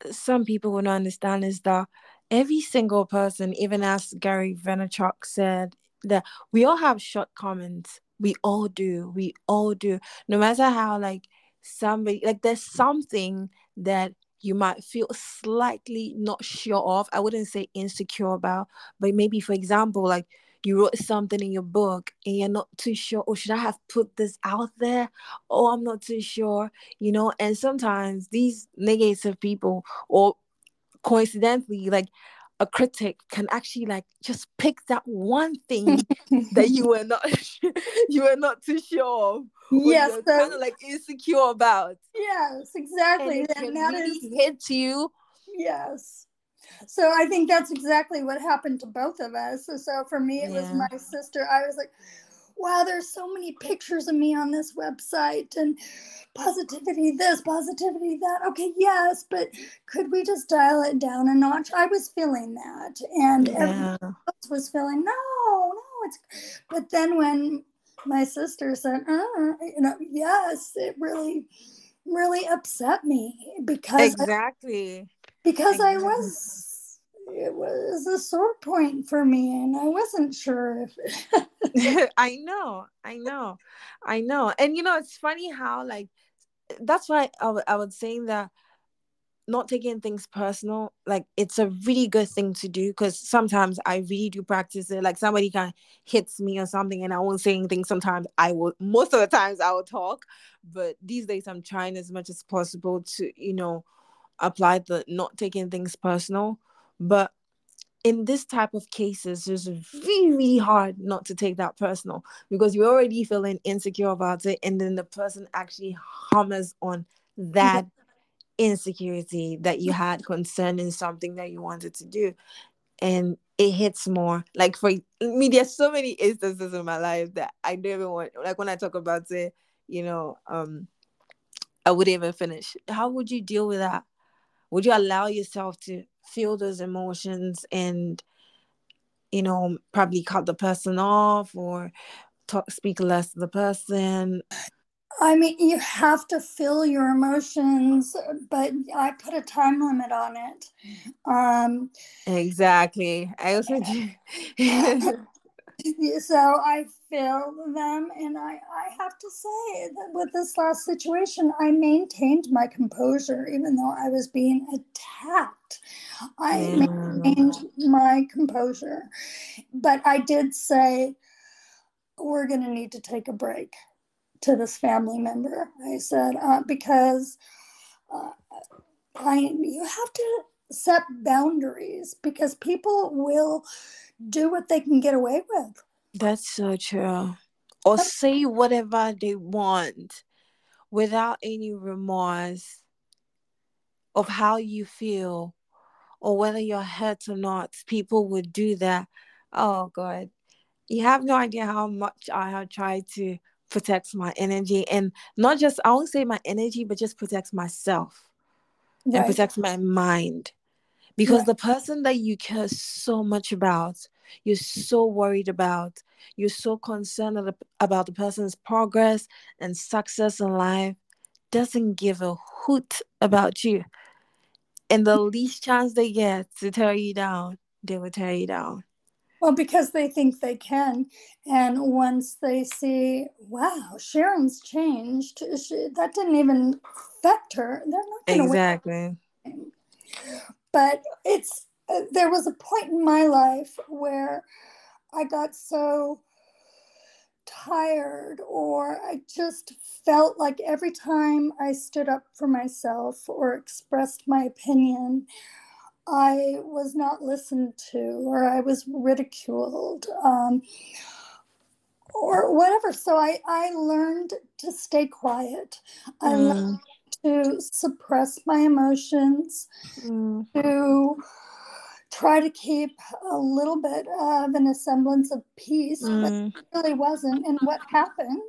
some people not understand is that every single person, even as Gary Vaynerchuk said, that we all have shortcomings. We all do. We all do. No matter how like somebody like there's something that you might feel slightly not sure of. I wouldn't say insecure about, but maybe for example, like you wrote something in your book and you're not too sure, or oh, should I have put this out there? Oh, I'm not too sure, you know. And sometimes these negative people, or coincidentally, like a critic can actually like just pick that one thing that you were not you were not too sure of. Yes, so, kind of like insecure about. Yes, exactly. And, and that really is hit you. Yes. So I think that's exactly what happened to both of us. So, so for me, it yeah. was my sister. I was like, wow, there's so many pictures of me on this website and positivity this, positivity that. Okay, yes, but could we just dial it down a notch? I was feeling that. And yeah. everyone else was feeling, no, no, it's but then when my sister said, uh, you know, yes, it really, really upset me because exactly I, because exactly. I was it was a sore point for me and i wasn't sure if i know i know i know and you know it's funny how like that's why I, w- I was saying that not taking things personal like it's a really good thing to do because sometimes i really do practice it like somebody kind of hits me or something and i won't say anything sometimes i will most of the times i will talk but these days i'm trying as much as possible to you know apply the not taking things personal but in this type of cases, it's really, really hard not to take that personal because you're already feeling insecure about it. And then the person actually hammers on that insecurity that you had concerning something that you wanted to do. And it hits more. Like for me, there's so many instances in my life that I don't even want like when I talk about it, you know, um, I wouldn't even finish. How would you deal with that? Would you allow yourself to feel those emotions and you know probably cut the person off or talk speak less to the person I mean, you have to feel your emotions, but I put a time limit on it. Um, exactly. I also do. so I feel them, and I, I have to say that with this last situation, I maintained my composure, even though I was being attacked. I mm. maintained my composure, but I did say, we're going to need to take a break to this family member. I said, uh, because uh, I, you have to set boundaries because people will do what they can get away with. That's so true. Or say whatever they want without any remorse of how you feel or whether you're hurt or not. People would do that. Oh, God. You have no idea how much I have tried to protect my energy and not just, I won't say my energy, but just protect myself right. and protect my mind because right. the person that you care so much about you're so worried about you're so concerned about the person's progress and success in life doesn't give a hoot about you. And the least chance they get to tear you down they will tear you down. Well because they think they can. And once they see wow sharon's changed she, that didn't even affect her. They're not going to exactly but it's uh, there was a point in my life where I got so tired or I just felt like every time I stood up for myself or expressed my opinion, I was not listened to or I was ridiculed um, or whatever. So I, I learned to stay quiet. I mm. learned to suppress my emotions, mm. to try to keep a little bit of an semblance of peace, mm. but it really wasn't. And what happened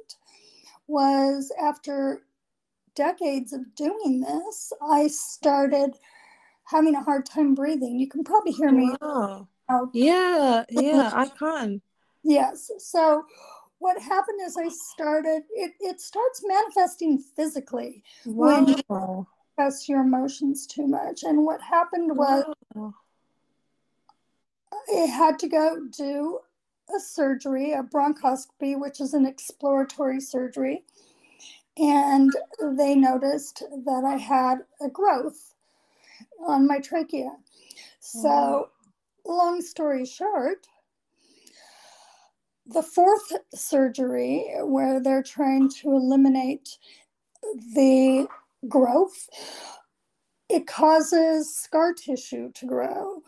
was after decades of doing this, I started having a hard time breathing. You can probably hear me. Wow. Yeah, yeah, I can. Yes. So what happened is I started it it starts manifesting physically wow. when you express your emotions too much. And what happened was wow I had to go do a surgery, a bronchoscopy, which is an exploratory surgery. And they noticed that I had a growth on my trachea. So, long story short, the fourth surgery, where they're trying to eliminate the growth, it causes scar tissue to grow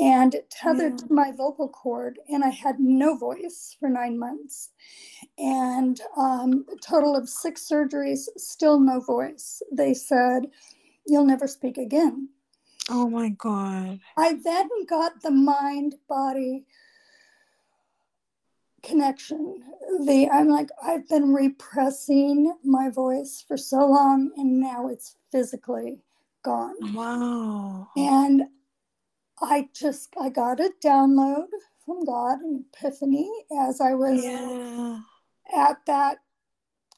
and it tethered Yeah. to my vocal cord and i had no voice for nine months and um, a total of six surgeries still no voice they said you'll never speak again Oh my god. i then got the mind body connection the i'm like i've been repressing my voice for so long and now it's physically gone Wow. and I just I got a download from God, an epiphany, as I was Yeah. at that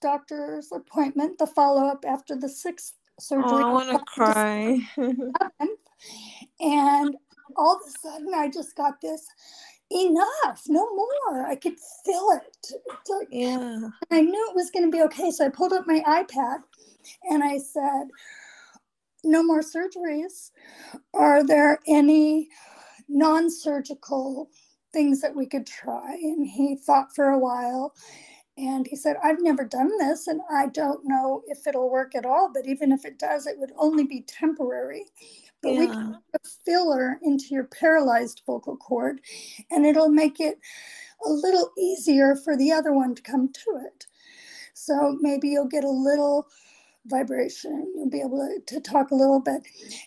doctor's appointment, the follow up after the sixth surgery. Oh, I want to cry. And all of a sudden, I just got this enough, no more. I could feel it. Like, yeah. I knew it was going to be okay. So I pulled up my iPad and I said, No more surgeries. Are there any non surgical things that we could try? And he thought for a while and he said, I've never done this and I don't know if it'll work at all. But even if it does, it would only be temporary. But we can put a filler into your paralyzed vocal cord and it'll make it a little easier for the other one to come to it. So maybe you'll get a little vibration. You'll be able to, to talk a little bit.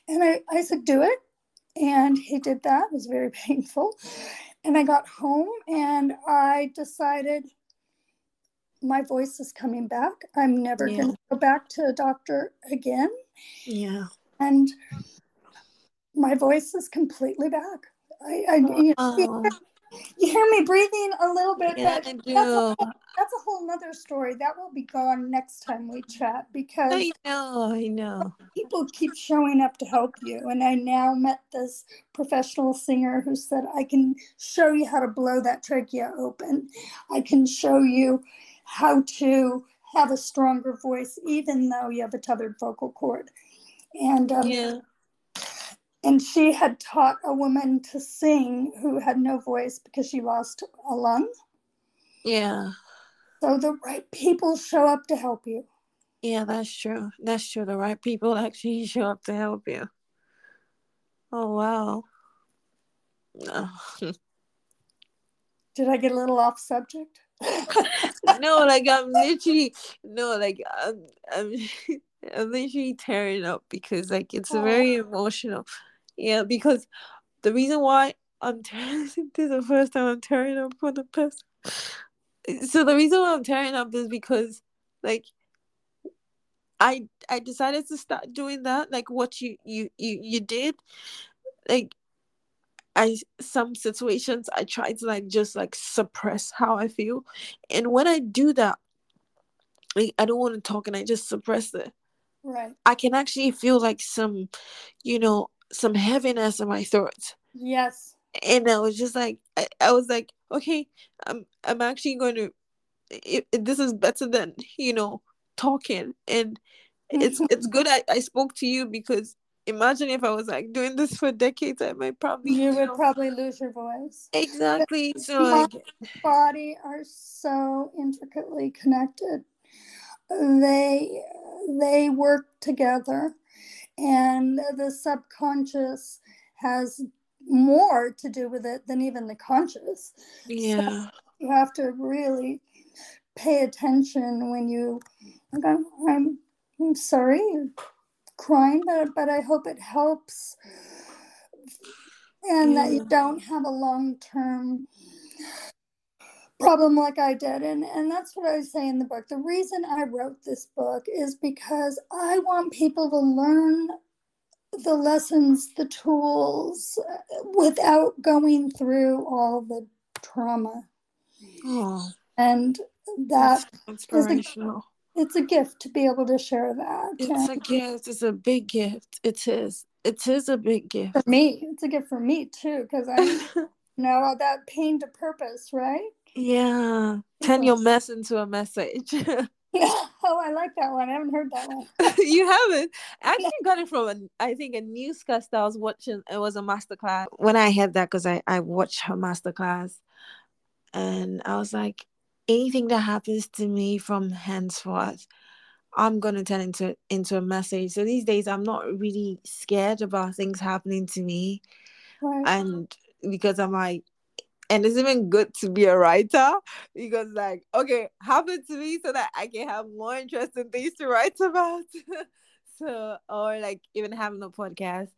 And I, I said, do it. And he did that. It was very painful. And I got home and I decided my voice is coming back. I'm never Yeah. going to go back to a doctor again. Yeah. And my voice is completely back. I, I you, know, you hear- you hear me breathing a little bit, yeah, but I that's a, do. that's a whole nother story. That will be gone next time we chat because I know. I know. people keep showing up to help you. And I now met this professional singer who said, I can show you how to blow that trachea open. I can show you how to have a stronger voice, even though you have a tethered vocal cord. And um, Yeah. And she had taught a woman to sing who had no voice because she lost a lung. Yeah. So the right people show up to help you. Yeah, that's true. That's true. The right people actually show up to help you. Oh wow. Did I get a little off subject? no, like I'm literally no, like I'm, I'm, I'm literally tearing up because like it's very oh. emotional. Yeah, because the reason why I'm tearing this is the first time I'm tearing up for the past. So the reason why I'm tearing up is because like I I decided to start doing that, like what you you you you did, like I some situations I try to like just like suppress how I feel, and when I do that, like, I don't want to talk and I just suppress it. Right. I can actually feel like some, you know, some heaviness in my throat, Yes. and I was just like, I, I was like, okay, I'm I'm actually going to, it, it- this is better than you know talking, and it's it's good I, I spoke to you because imagine if I was like doing this for decades, I might probably You would know. probably lose your voice. exactly so My- like Body are so intricately connected. They they work together, and the subconscious has more to do with it than even the conscious. yeah You have to really pay attention when you. like, I'm I'm, I'm sorry, crying, but but I hope it helps, and that you don't have a long term problem like I did. And, and that's what I say in the book. The reason I wrote this book is because I want people to learn the lessons, the tools, uh, without going through all the trauma. oh And that that's inspirational it's a gift to be able to share that. it's a gift it's a big gift it is it is a big gift. For me, it's a gift for me too, because I know that pain to purpose, right? Yeah. Turn your mess into a message. oh, I like that one. I haven't heard that one. you haven't? I actually got it from a, I think a newscast I was watching. It was a masterclass. When I heard that, because I, I watched her masterclass, and I was like, anything that happens to me from henceforth, I'm gonna turn into into a message. So these days I'm not really scared about things happening to me. Right. And because I'm like, and it's even good to be a writer because like, okay, happen to me so that I can have more interesting things to write about. so or like even having a podcast.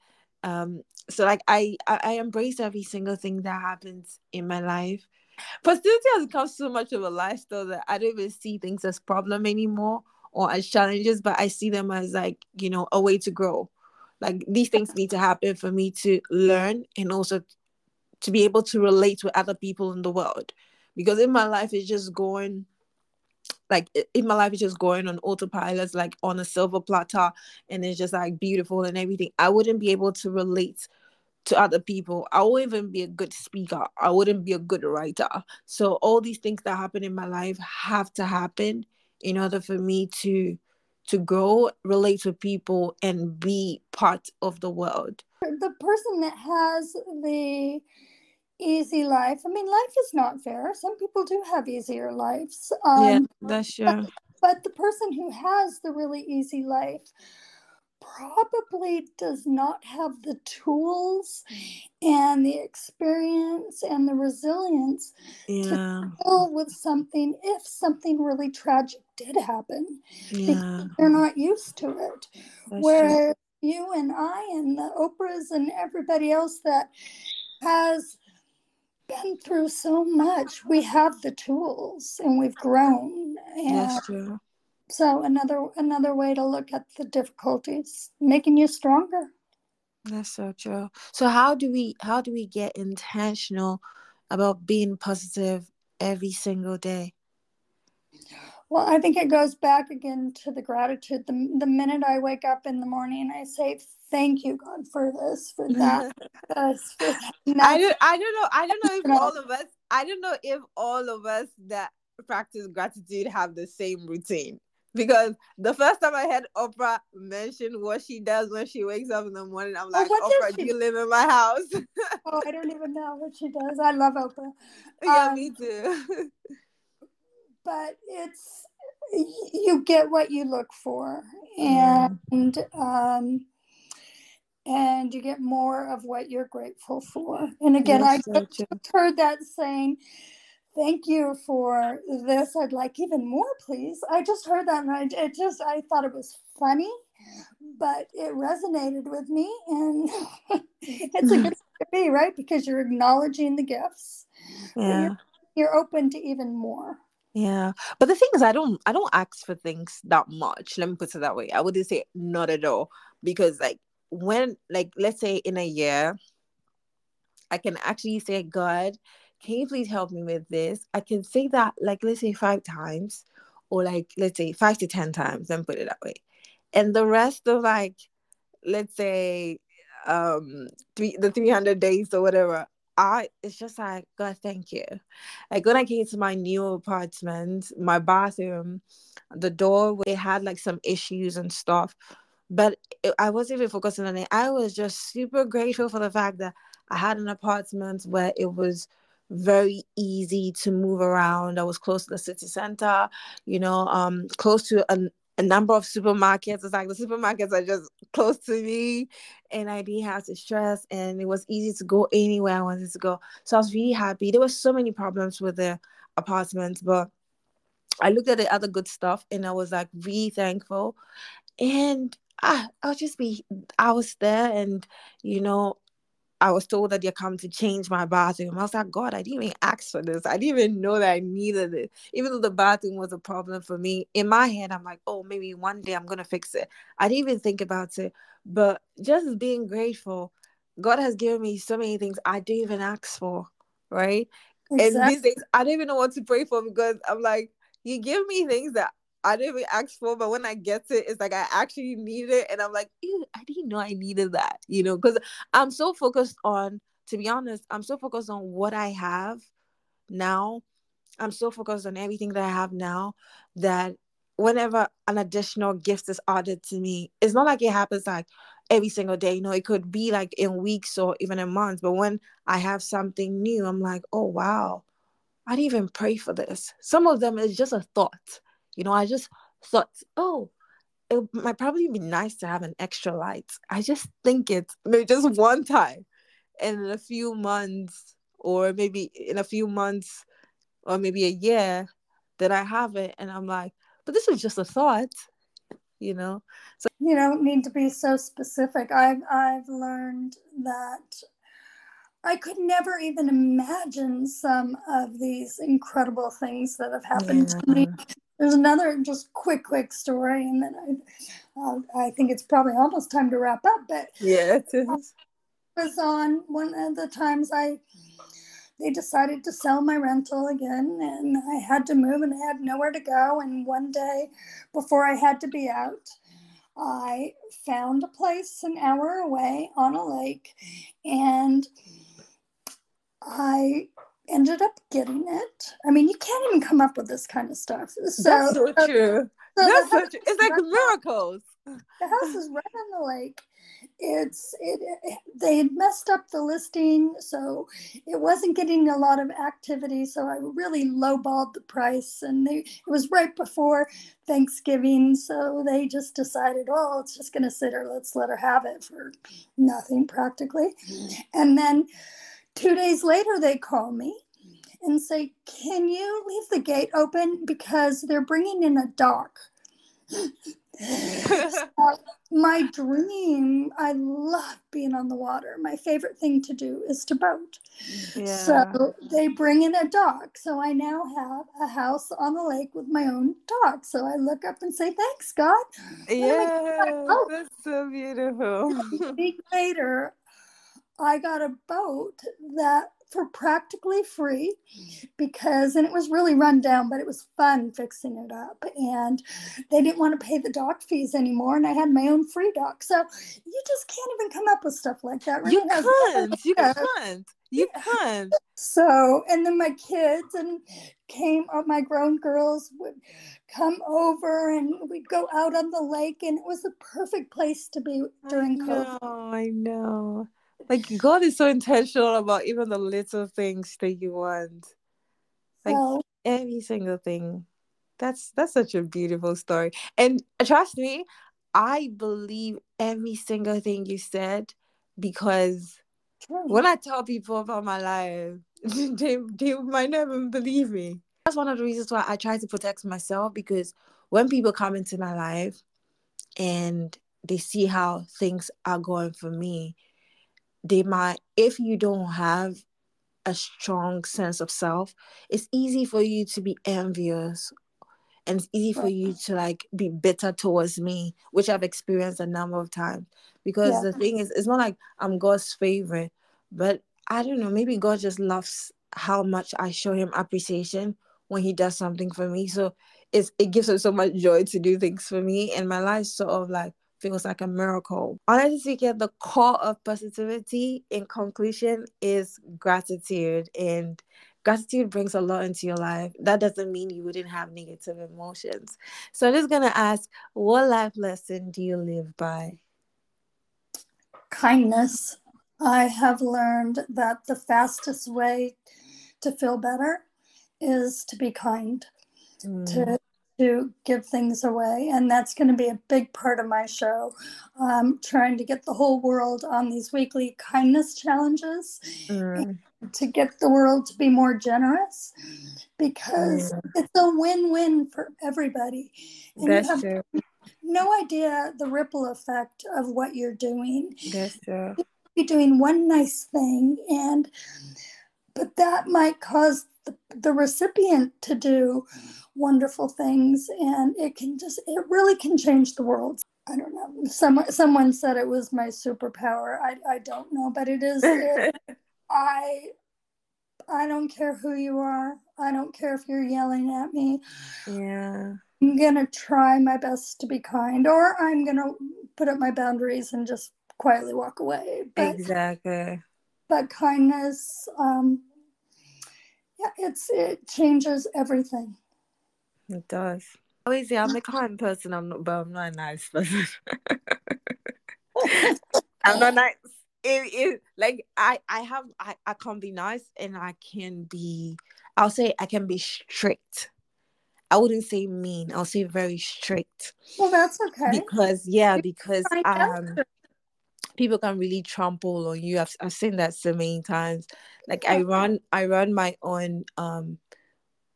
Um, so like I, I I embrace every single thing that happens in my life. Positivity has become so much of a lifestyle that I don't even see things as problem anymore or as challenges, but I see them as like, you know, a way to grow. Like these things need to happen for me to learn and also to be able to relate with other people in the world. Because in my life it's just going like in my life it's just going on autopilot, like on a silver platter, and it's just like beautiful and everything. I wouldn't be able to relate to other people. I wouldn't even be a good speaker. I wouldn't be a good writer. So all these things that happen in my life have to happen in order for me to to go relate to people, and be part of the world. The person that has the easy life. I mean, life is not fair. Some people do have easier lives. Um, yeah, that's true. But, but the person who has the really easy life probably does not have the tools and the experience and the resilience yeah. to deal with something if something really tragic did happen yeah. because they're not used to it. That's Where true. you and I and the Oprahs and everybody else that has been through so much, we have the tools and we've grown. And That's true. So another another way to look at the difficulties, making you stronger. That's so true. So how do we how do we get intentional about being positive every single day? Well, I think it goes back again to the gratitude. The, the minute I wake up in the morning, I say, Thank you, God, for this, for that, this, for that. I don't I don't know. I don't know if all of us I don't know if all of us that practice gratitude have the same routine because the first time I had Oprah mention what she does when she wakes up in the morning, I'm oh, like, Oprah, do you live in my house? oh, I don't even know what she does. I love Oprah. Yeah, um, me too. But it's you get what you look for, and um, and you get more of what you're grateful for. And again, I so heard that saying thank you for this. I'd like even more, please. I just heard that and I it just I thought it was funny, but it resonated with me and it's a good to be, right? Because you're acknowledging the gifts. Yeah. You're, you're open to even more. Yeah. But the thing is I don't I don't ask for things that much. Let me put it that way. I wouldn't say not at all. Because like when like let's say in a year, I can actually say, God, can you please help me with this? I can say that like let's say five times or like let's say five to ten times and put it that way. And the rest of like let's say um three the 300 days or whatever I it's just like God thank you like when I came to my new apartment my bathroom the door it had like some issues and stuff but it, I wasn't even focusing on it I was just super grateful for the fact that I had an apartment where it was very easy to move around. I was close to the city center, you know, um, close to a, a number of supermarkets. It's like the supermarkets are just close to me, and I didn't have to stress, and it was easy to go anywhere I wanted to go. So I was really happy. There were so many problems with the apartment, but I looked at the other good stuff, and I was like really thankful. And I, I'll just be, I was there, and you know, I was told that they're coming to change my bathroom. I was like, God, I didn't even ask for this. I didn't even know that I needed it. Even though the bathroom was a problem for me, in my head, I'm like, oh, maybe one day I'm going to fix it. I didn't even think about it. But just being grateful, God has given me so many things I didn't even ask for, right? Exactly. And these things, I don't even know what to pray for because I'm like, you give me things that I didn't even ask for, but when I get it, it's like I actually need it, and I'm like, I didn't know I needed that, you know, because I'm so focused on, to be honest, I'm so focused on what I have now. I'm so focused on everything that I have now that whenever an additional gift is added to me, it's not like it happens like every single day. You know, it could be like in weeks or even in months. But when I have something new, I'm like, oh wow, I didn't even pray for this. Some of them is just a thought. You know, I just thought, oh, it might probably be nice to have an extra light. I just think it maybe just one time. And in a few months, or maybe in a few months, or maybe a year, that I have it. And I'm like, but this was just a thought, you know? So you don't need to be so specific. I've I've learned that I could never even imagine some of these incredible things that have happened yeah. to me. There's another just quick, quick story, and then I, uh, I think it's probably almost time to wrap up. But yeah, it is. I was on one of the times I they decided to sell my rental again, and I had to move, and I had nowhere to go. And one day, before I had to be out, I found a place an hour away on a lake, and I ended up getting it. I mean, you can't even come up with this kind of stuff. So, That's so true. So That's so true. It's like right miracles. The house is right on the lake. It's it, it, They had messed up the listing, so it wasn't getting a lot of activity. So I really lowballed the price, and they, it was right before Thanksgiving, so they just decided, oh, it's just going to sit her. Let's let her have it for nothing practically, mm-hmm. and then Two days later, they call me and say, Can you leave the gate open? Because they're bringing in a dock. my dream, I love being on the water. My favorite thing to do is to boat. Yeah. So they bring in a dock. So I now have a house on the lake with my own dock. So I look up and say, Thanks, God. Yeah, oh. that's so beautiful. a week later, I got a boat that for practically free because and it was really run down but it was fun fixing it up and they didn't want to pay the dock fees anymore and i had my own free dock so you just can't even come up with stuff like that right? you can't you can't you can't so and then my kids and came uh, my grown girls would come over and we'd go out on the lake and it was the perfect place to be during I know, COVID. I know like God is so intentional about even the little things that you want. Like oh. every single thing. That's that's such a beautiful story. And trust me, I believe every single thing you said because when I tell people about my life, they, they might not even believe me. That's one of the reasons why I try to protect myself because when people come into my life and they see how things are going for me, they might if you don't have a strong sense of self it's easy for you to be envious and it's easy for you to like be bitter towards me which i've experienced a number of times because yeah. the thing is it's not like i'm god's favorite but i don't know maybe god just loves how much i show him appreciation when he does something for me so it's it gives him so much joy to do things for me and my life sort of like feels like a miracle. Honestly speaking, the core of positivity in conclusion is gratitude. And gratitude brings a lot into your life. That doesn't mean you wouldn't have negative emotions. So I'm just going to ask what life lesson do you live by? Kindness. I have learned that the fastest way to feel better is to be kind, mm. to to give things away. And that's going to be a big part of my show. Um, trying to get the whole world on these weekly kindness challenges mm. to get the world to be more generous because mm. it's a win win for everybody. And that's true. No idea the ripple effect of what you're doing. That's true. You're doing one nice thing, and but that might cause the, the recipient to do wonderful things and it can just it really can change the world. I don't know. Someone someone said it was my superpower. I, I don't know but it is it, i i don't care who you are. I don't care if you're yelling at me. Yeah. I'm gonna try my best to be kind, or I'm gonna put up my boundaries and just quietly walk away. But, exactly. But kindness, um, it's it changes everything. It does. Always, yeah, I'm a kind person. I'm not, but I'm not a nice person. I'm not nice. It, it, like I, I have, I, I can be nice, and I can be. I'll say I can be strict. I wouldn't say mean. I'll say very strict. Well, that's okay. Because yeah, because um, people can really trample on you. I've I've seen that so many times. Like I run, I run my own um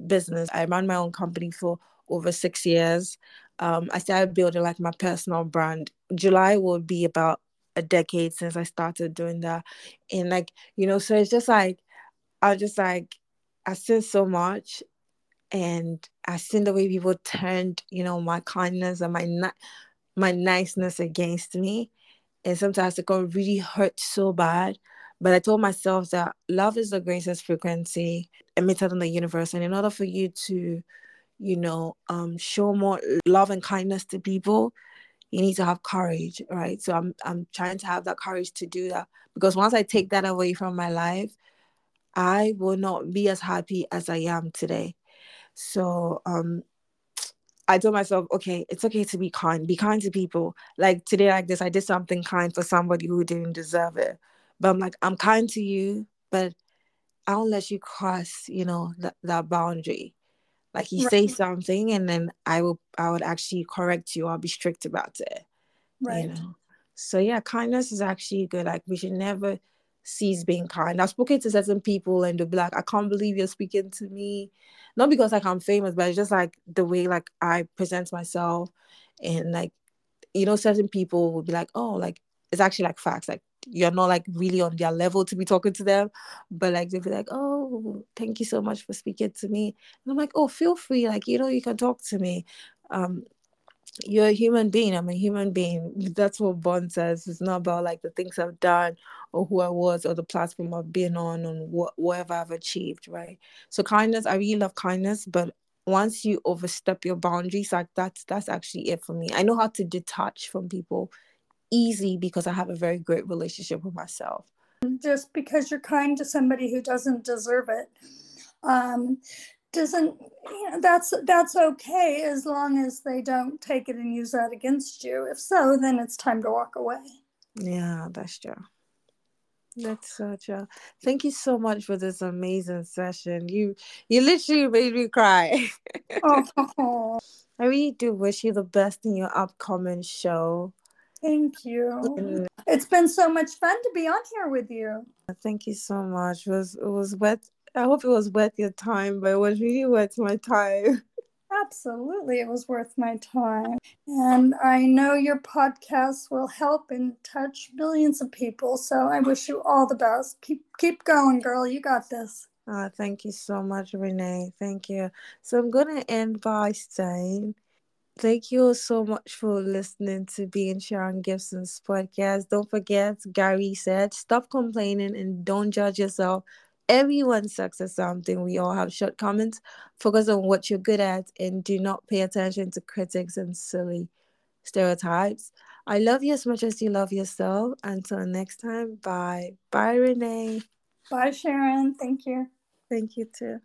business. I run my own company for over six years. Um, I started building like my personal brand. July will be about a decade since I started doing that. And like, you know, so it's just like I just like I've seen so much and I've seen the way people turned, you know, my kindness and my ni- my niceness against me. And sometimes it got really hurt so bad. But I told myself that love is the greatest frequency emitted in the universe. And in order for you to, you know, um, show more love and kindness to people, you need to have courage, right? So I'm I'm trying to have that courage to do that. Because once I take that away from my life, I will not be as happy as I am today. So um I told myself, okay, it's okay to be kind. Be kind to people. Like today, like this, I did something kind for somebody who didn't deserve it. But I'm like, I'm kind to you, but I don't let you cross, you know, that, that boundary. Like you right. say something and then I will I would actually correct you. I'll be strict about it. Right. You know. So yeah, kindness is actually good. Like we should never cease being kind. I've spoken to certain people and they'll be like, I can't believe you're speaking to me. Not because like I'm famous, but it's just like the way like I present myself and like, you know, certain people will be like, oh, like it's actually like facts. Like you're not like really on their level to be talking to them, but like they'll be like, oh, thank you so much for speaking to me. And I'm like, oh, feel free. Like, you know, you can talk to me. Um, you're a human being. I'm a human being. That's what Bond says. It's not about like the things I've done or who I was or the platform I've been on and what whatever I've achieved, right? So kindness, I really love kindness, but once you overstep your boundaries, like that's that's actually it for me. I know how to detach from people easy because I have a very great relationship with myself. Just because you're kind to somebody who doesn't deserve it. Um, doesn't you know, that's that's okay as long as they don't take it and use that against you. If so then it's time to walk away. Yeah that's true. That's so true. Thank you so much for this amazing session. You you literally made me cry. Oh. i really do wish you the best in your upcoming show. Thank you. Mm-hmm. It's been so much fun to be on here with you. Thank you so much. It was it was wet I hope it was worth your time, but it was really worth my time. Absolutely, it was worth my time. And I know your podcast will help and touch millions of people. So I wish you all the best. Keep keep going, girl. You got this. Uh, thank you so much, Renee. Thank you. So I'm gonna end by saying thank you all so much for listening to Being Sharon Gibson's podcast. Don't forget, Gary said, stop complaining and don't judge yourself Everyone sucks at something. We all have shortcomings. Focus on what you're good at and do not pay attention to critics and silly stereotypes. I love you as much as you love yourself. Until next time, bye. Bye, Renee. Bye, Sharon. Thank you. Thank you too.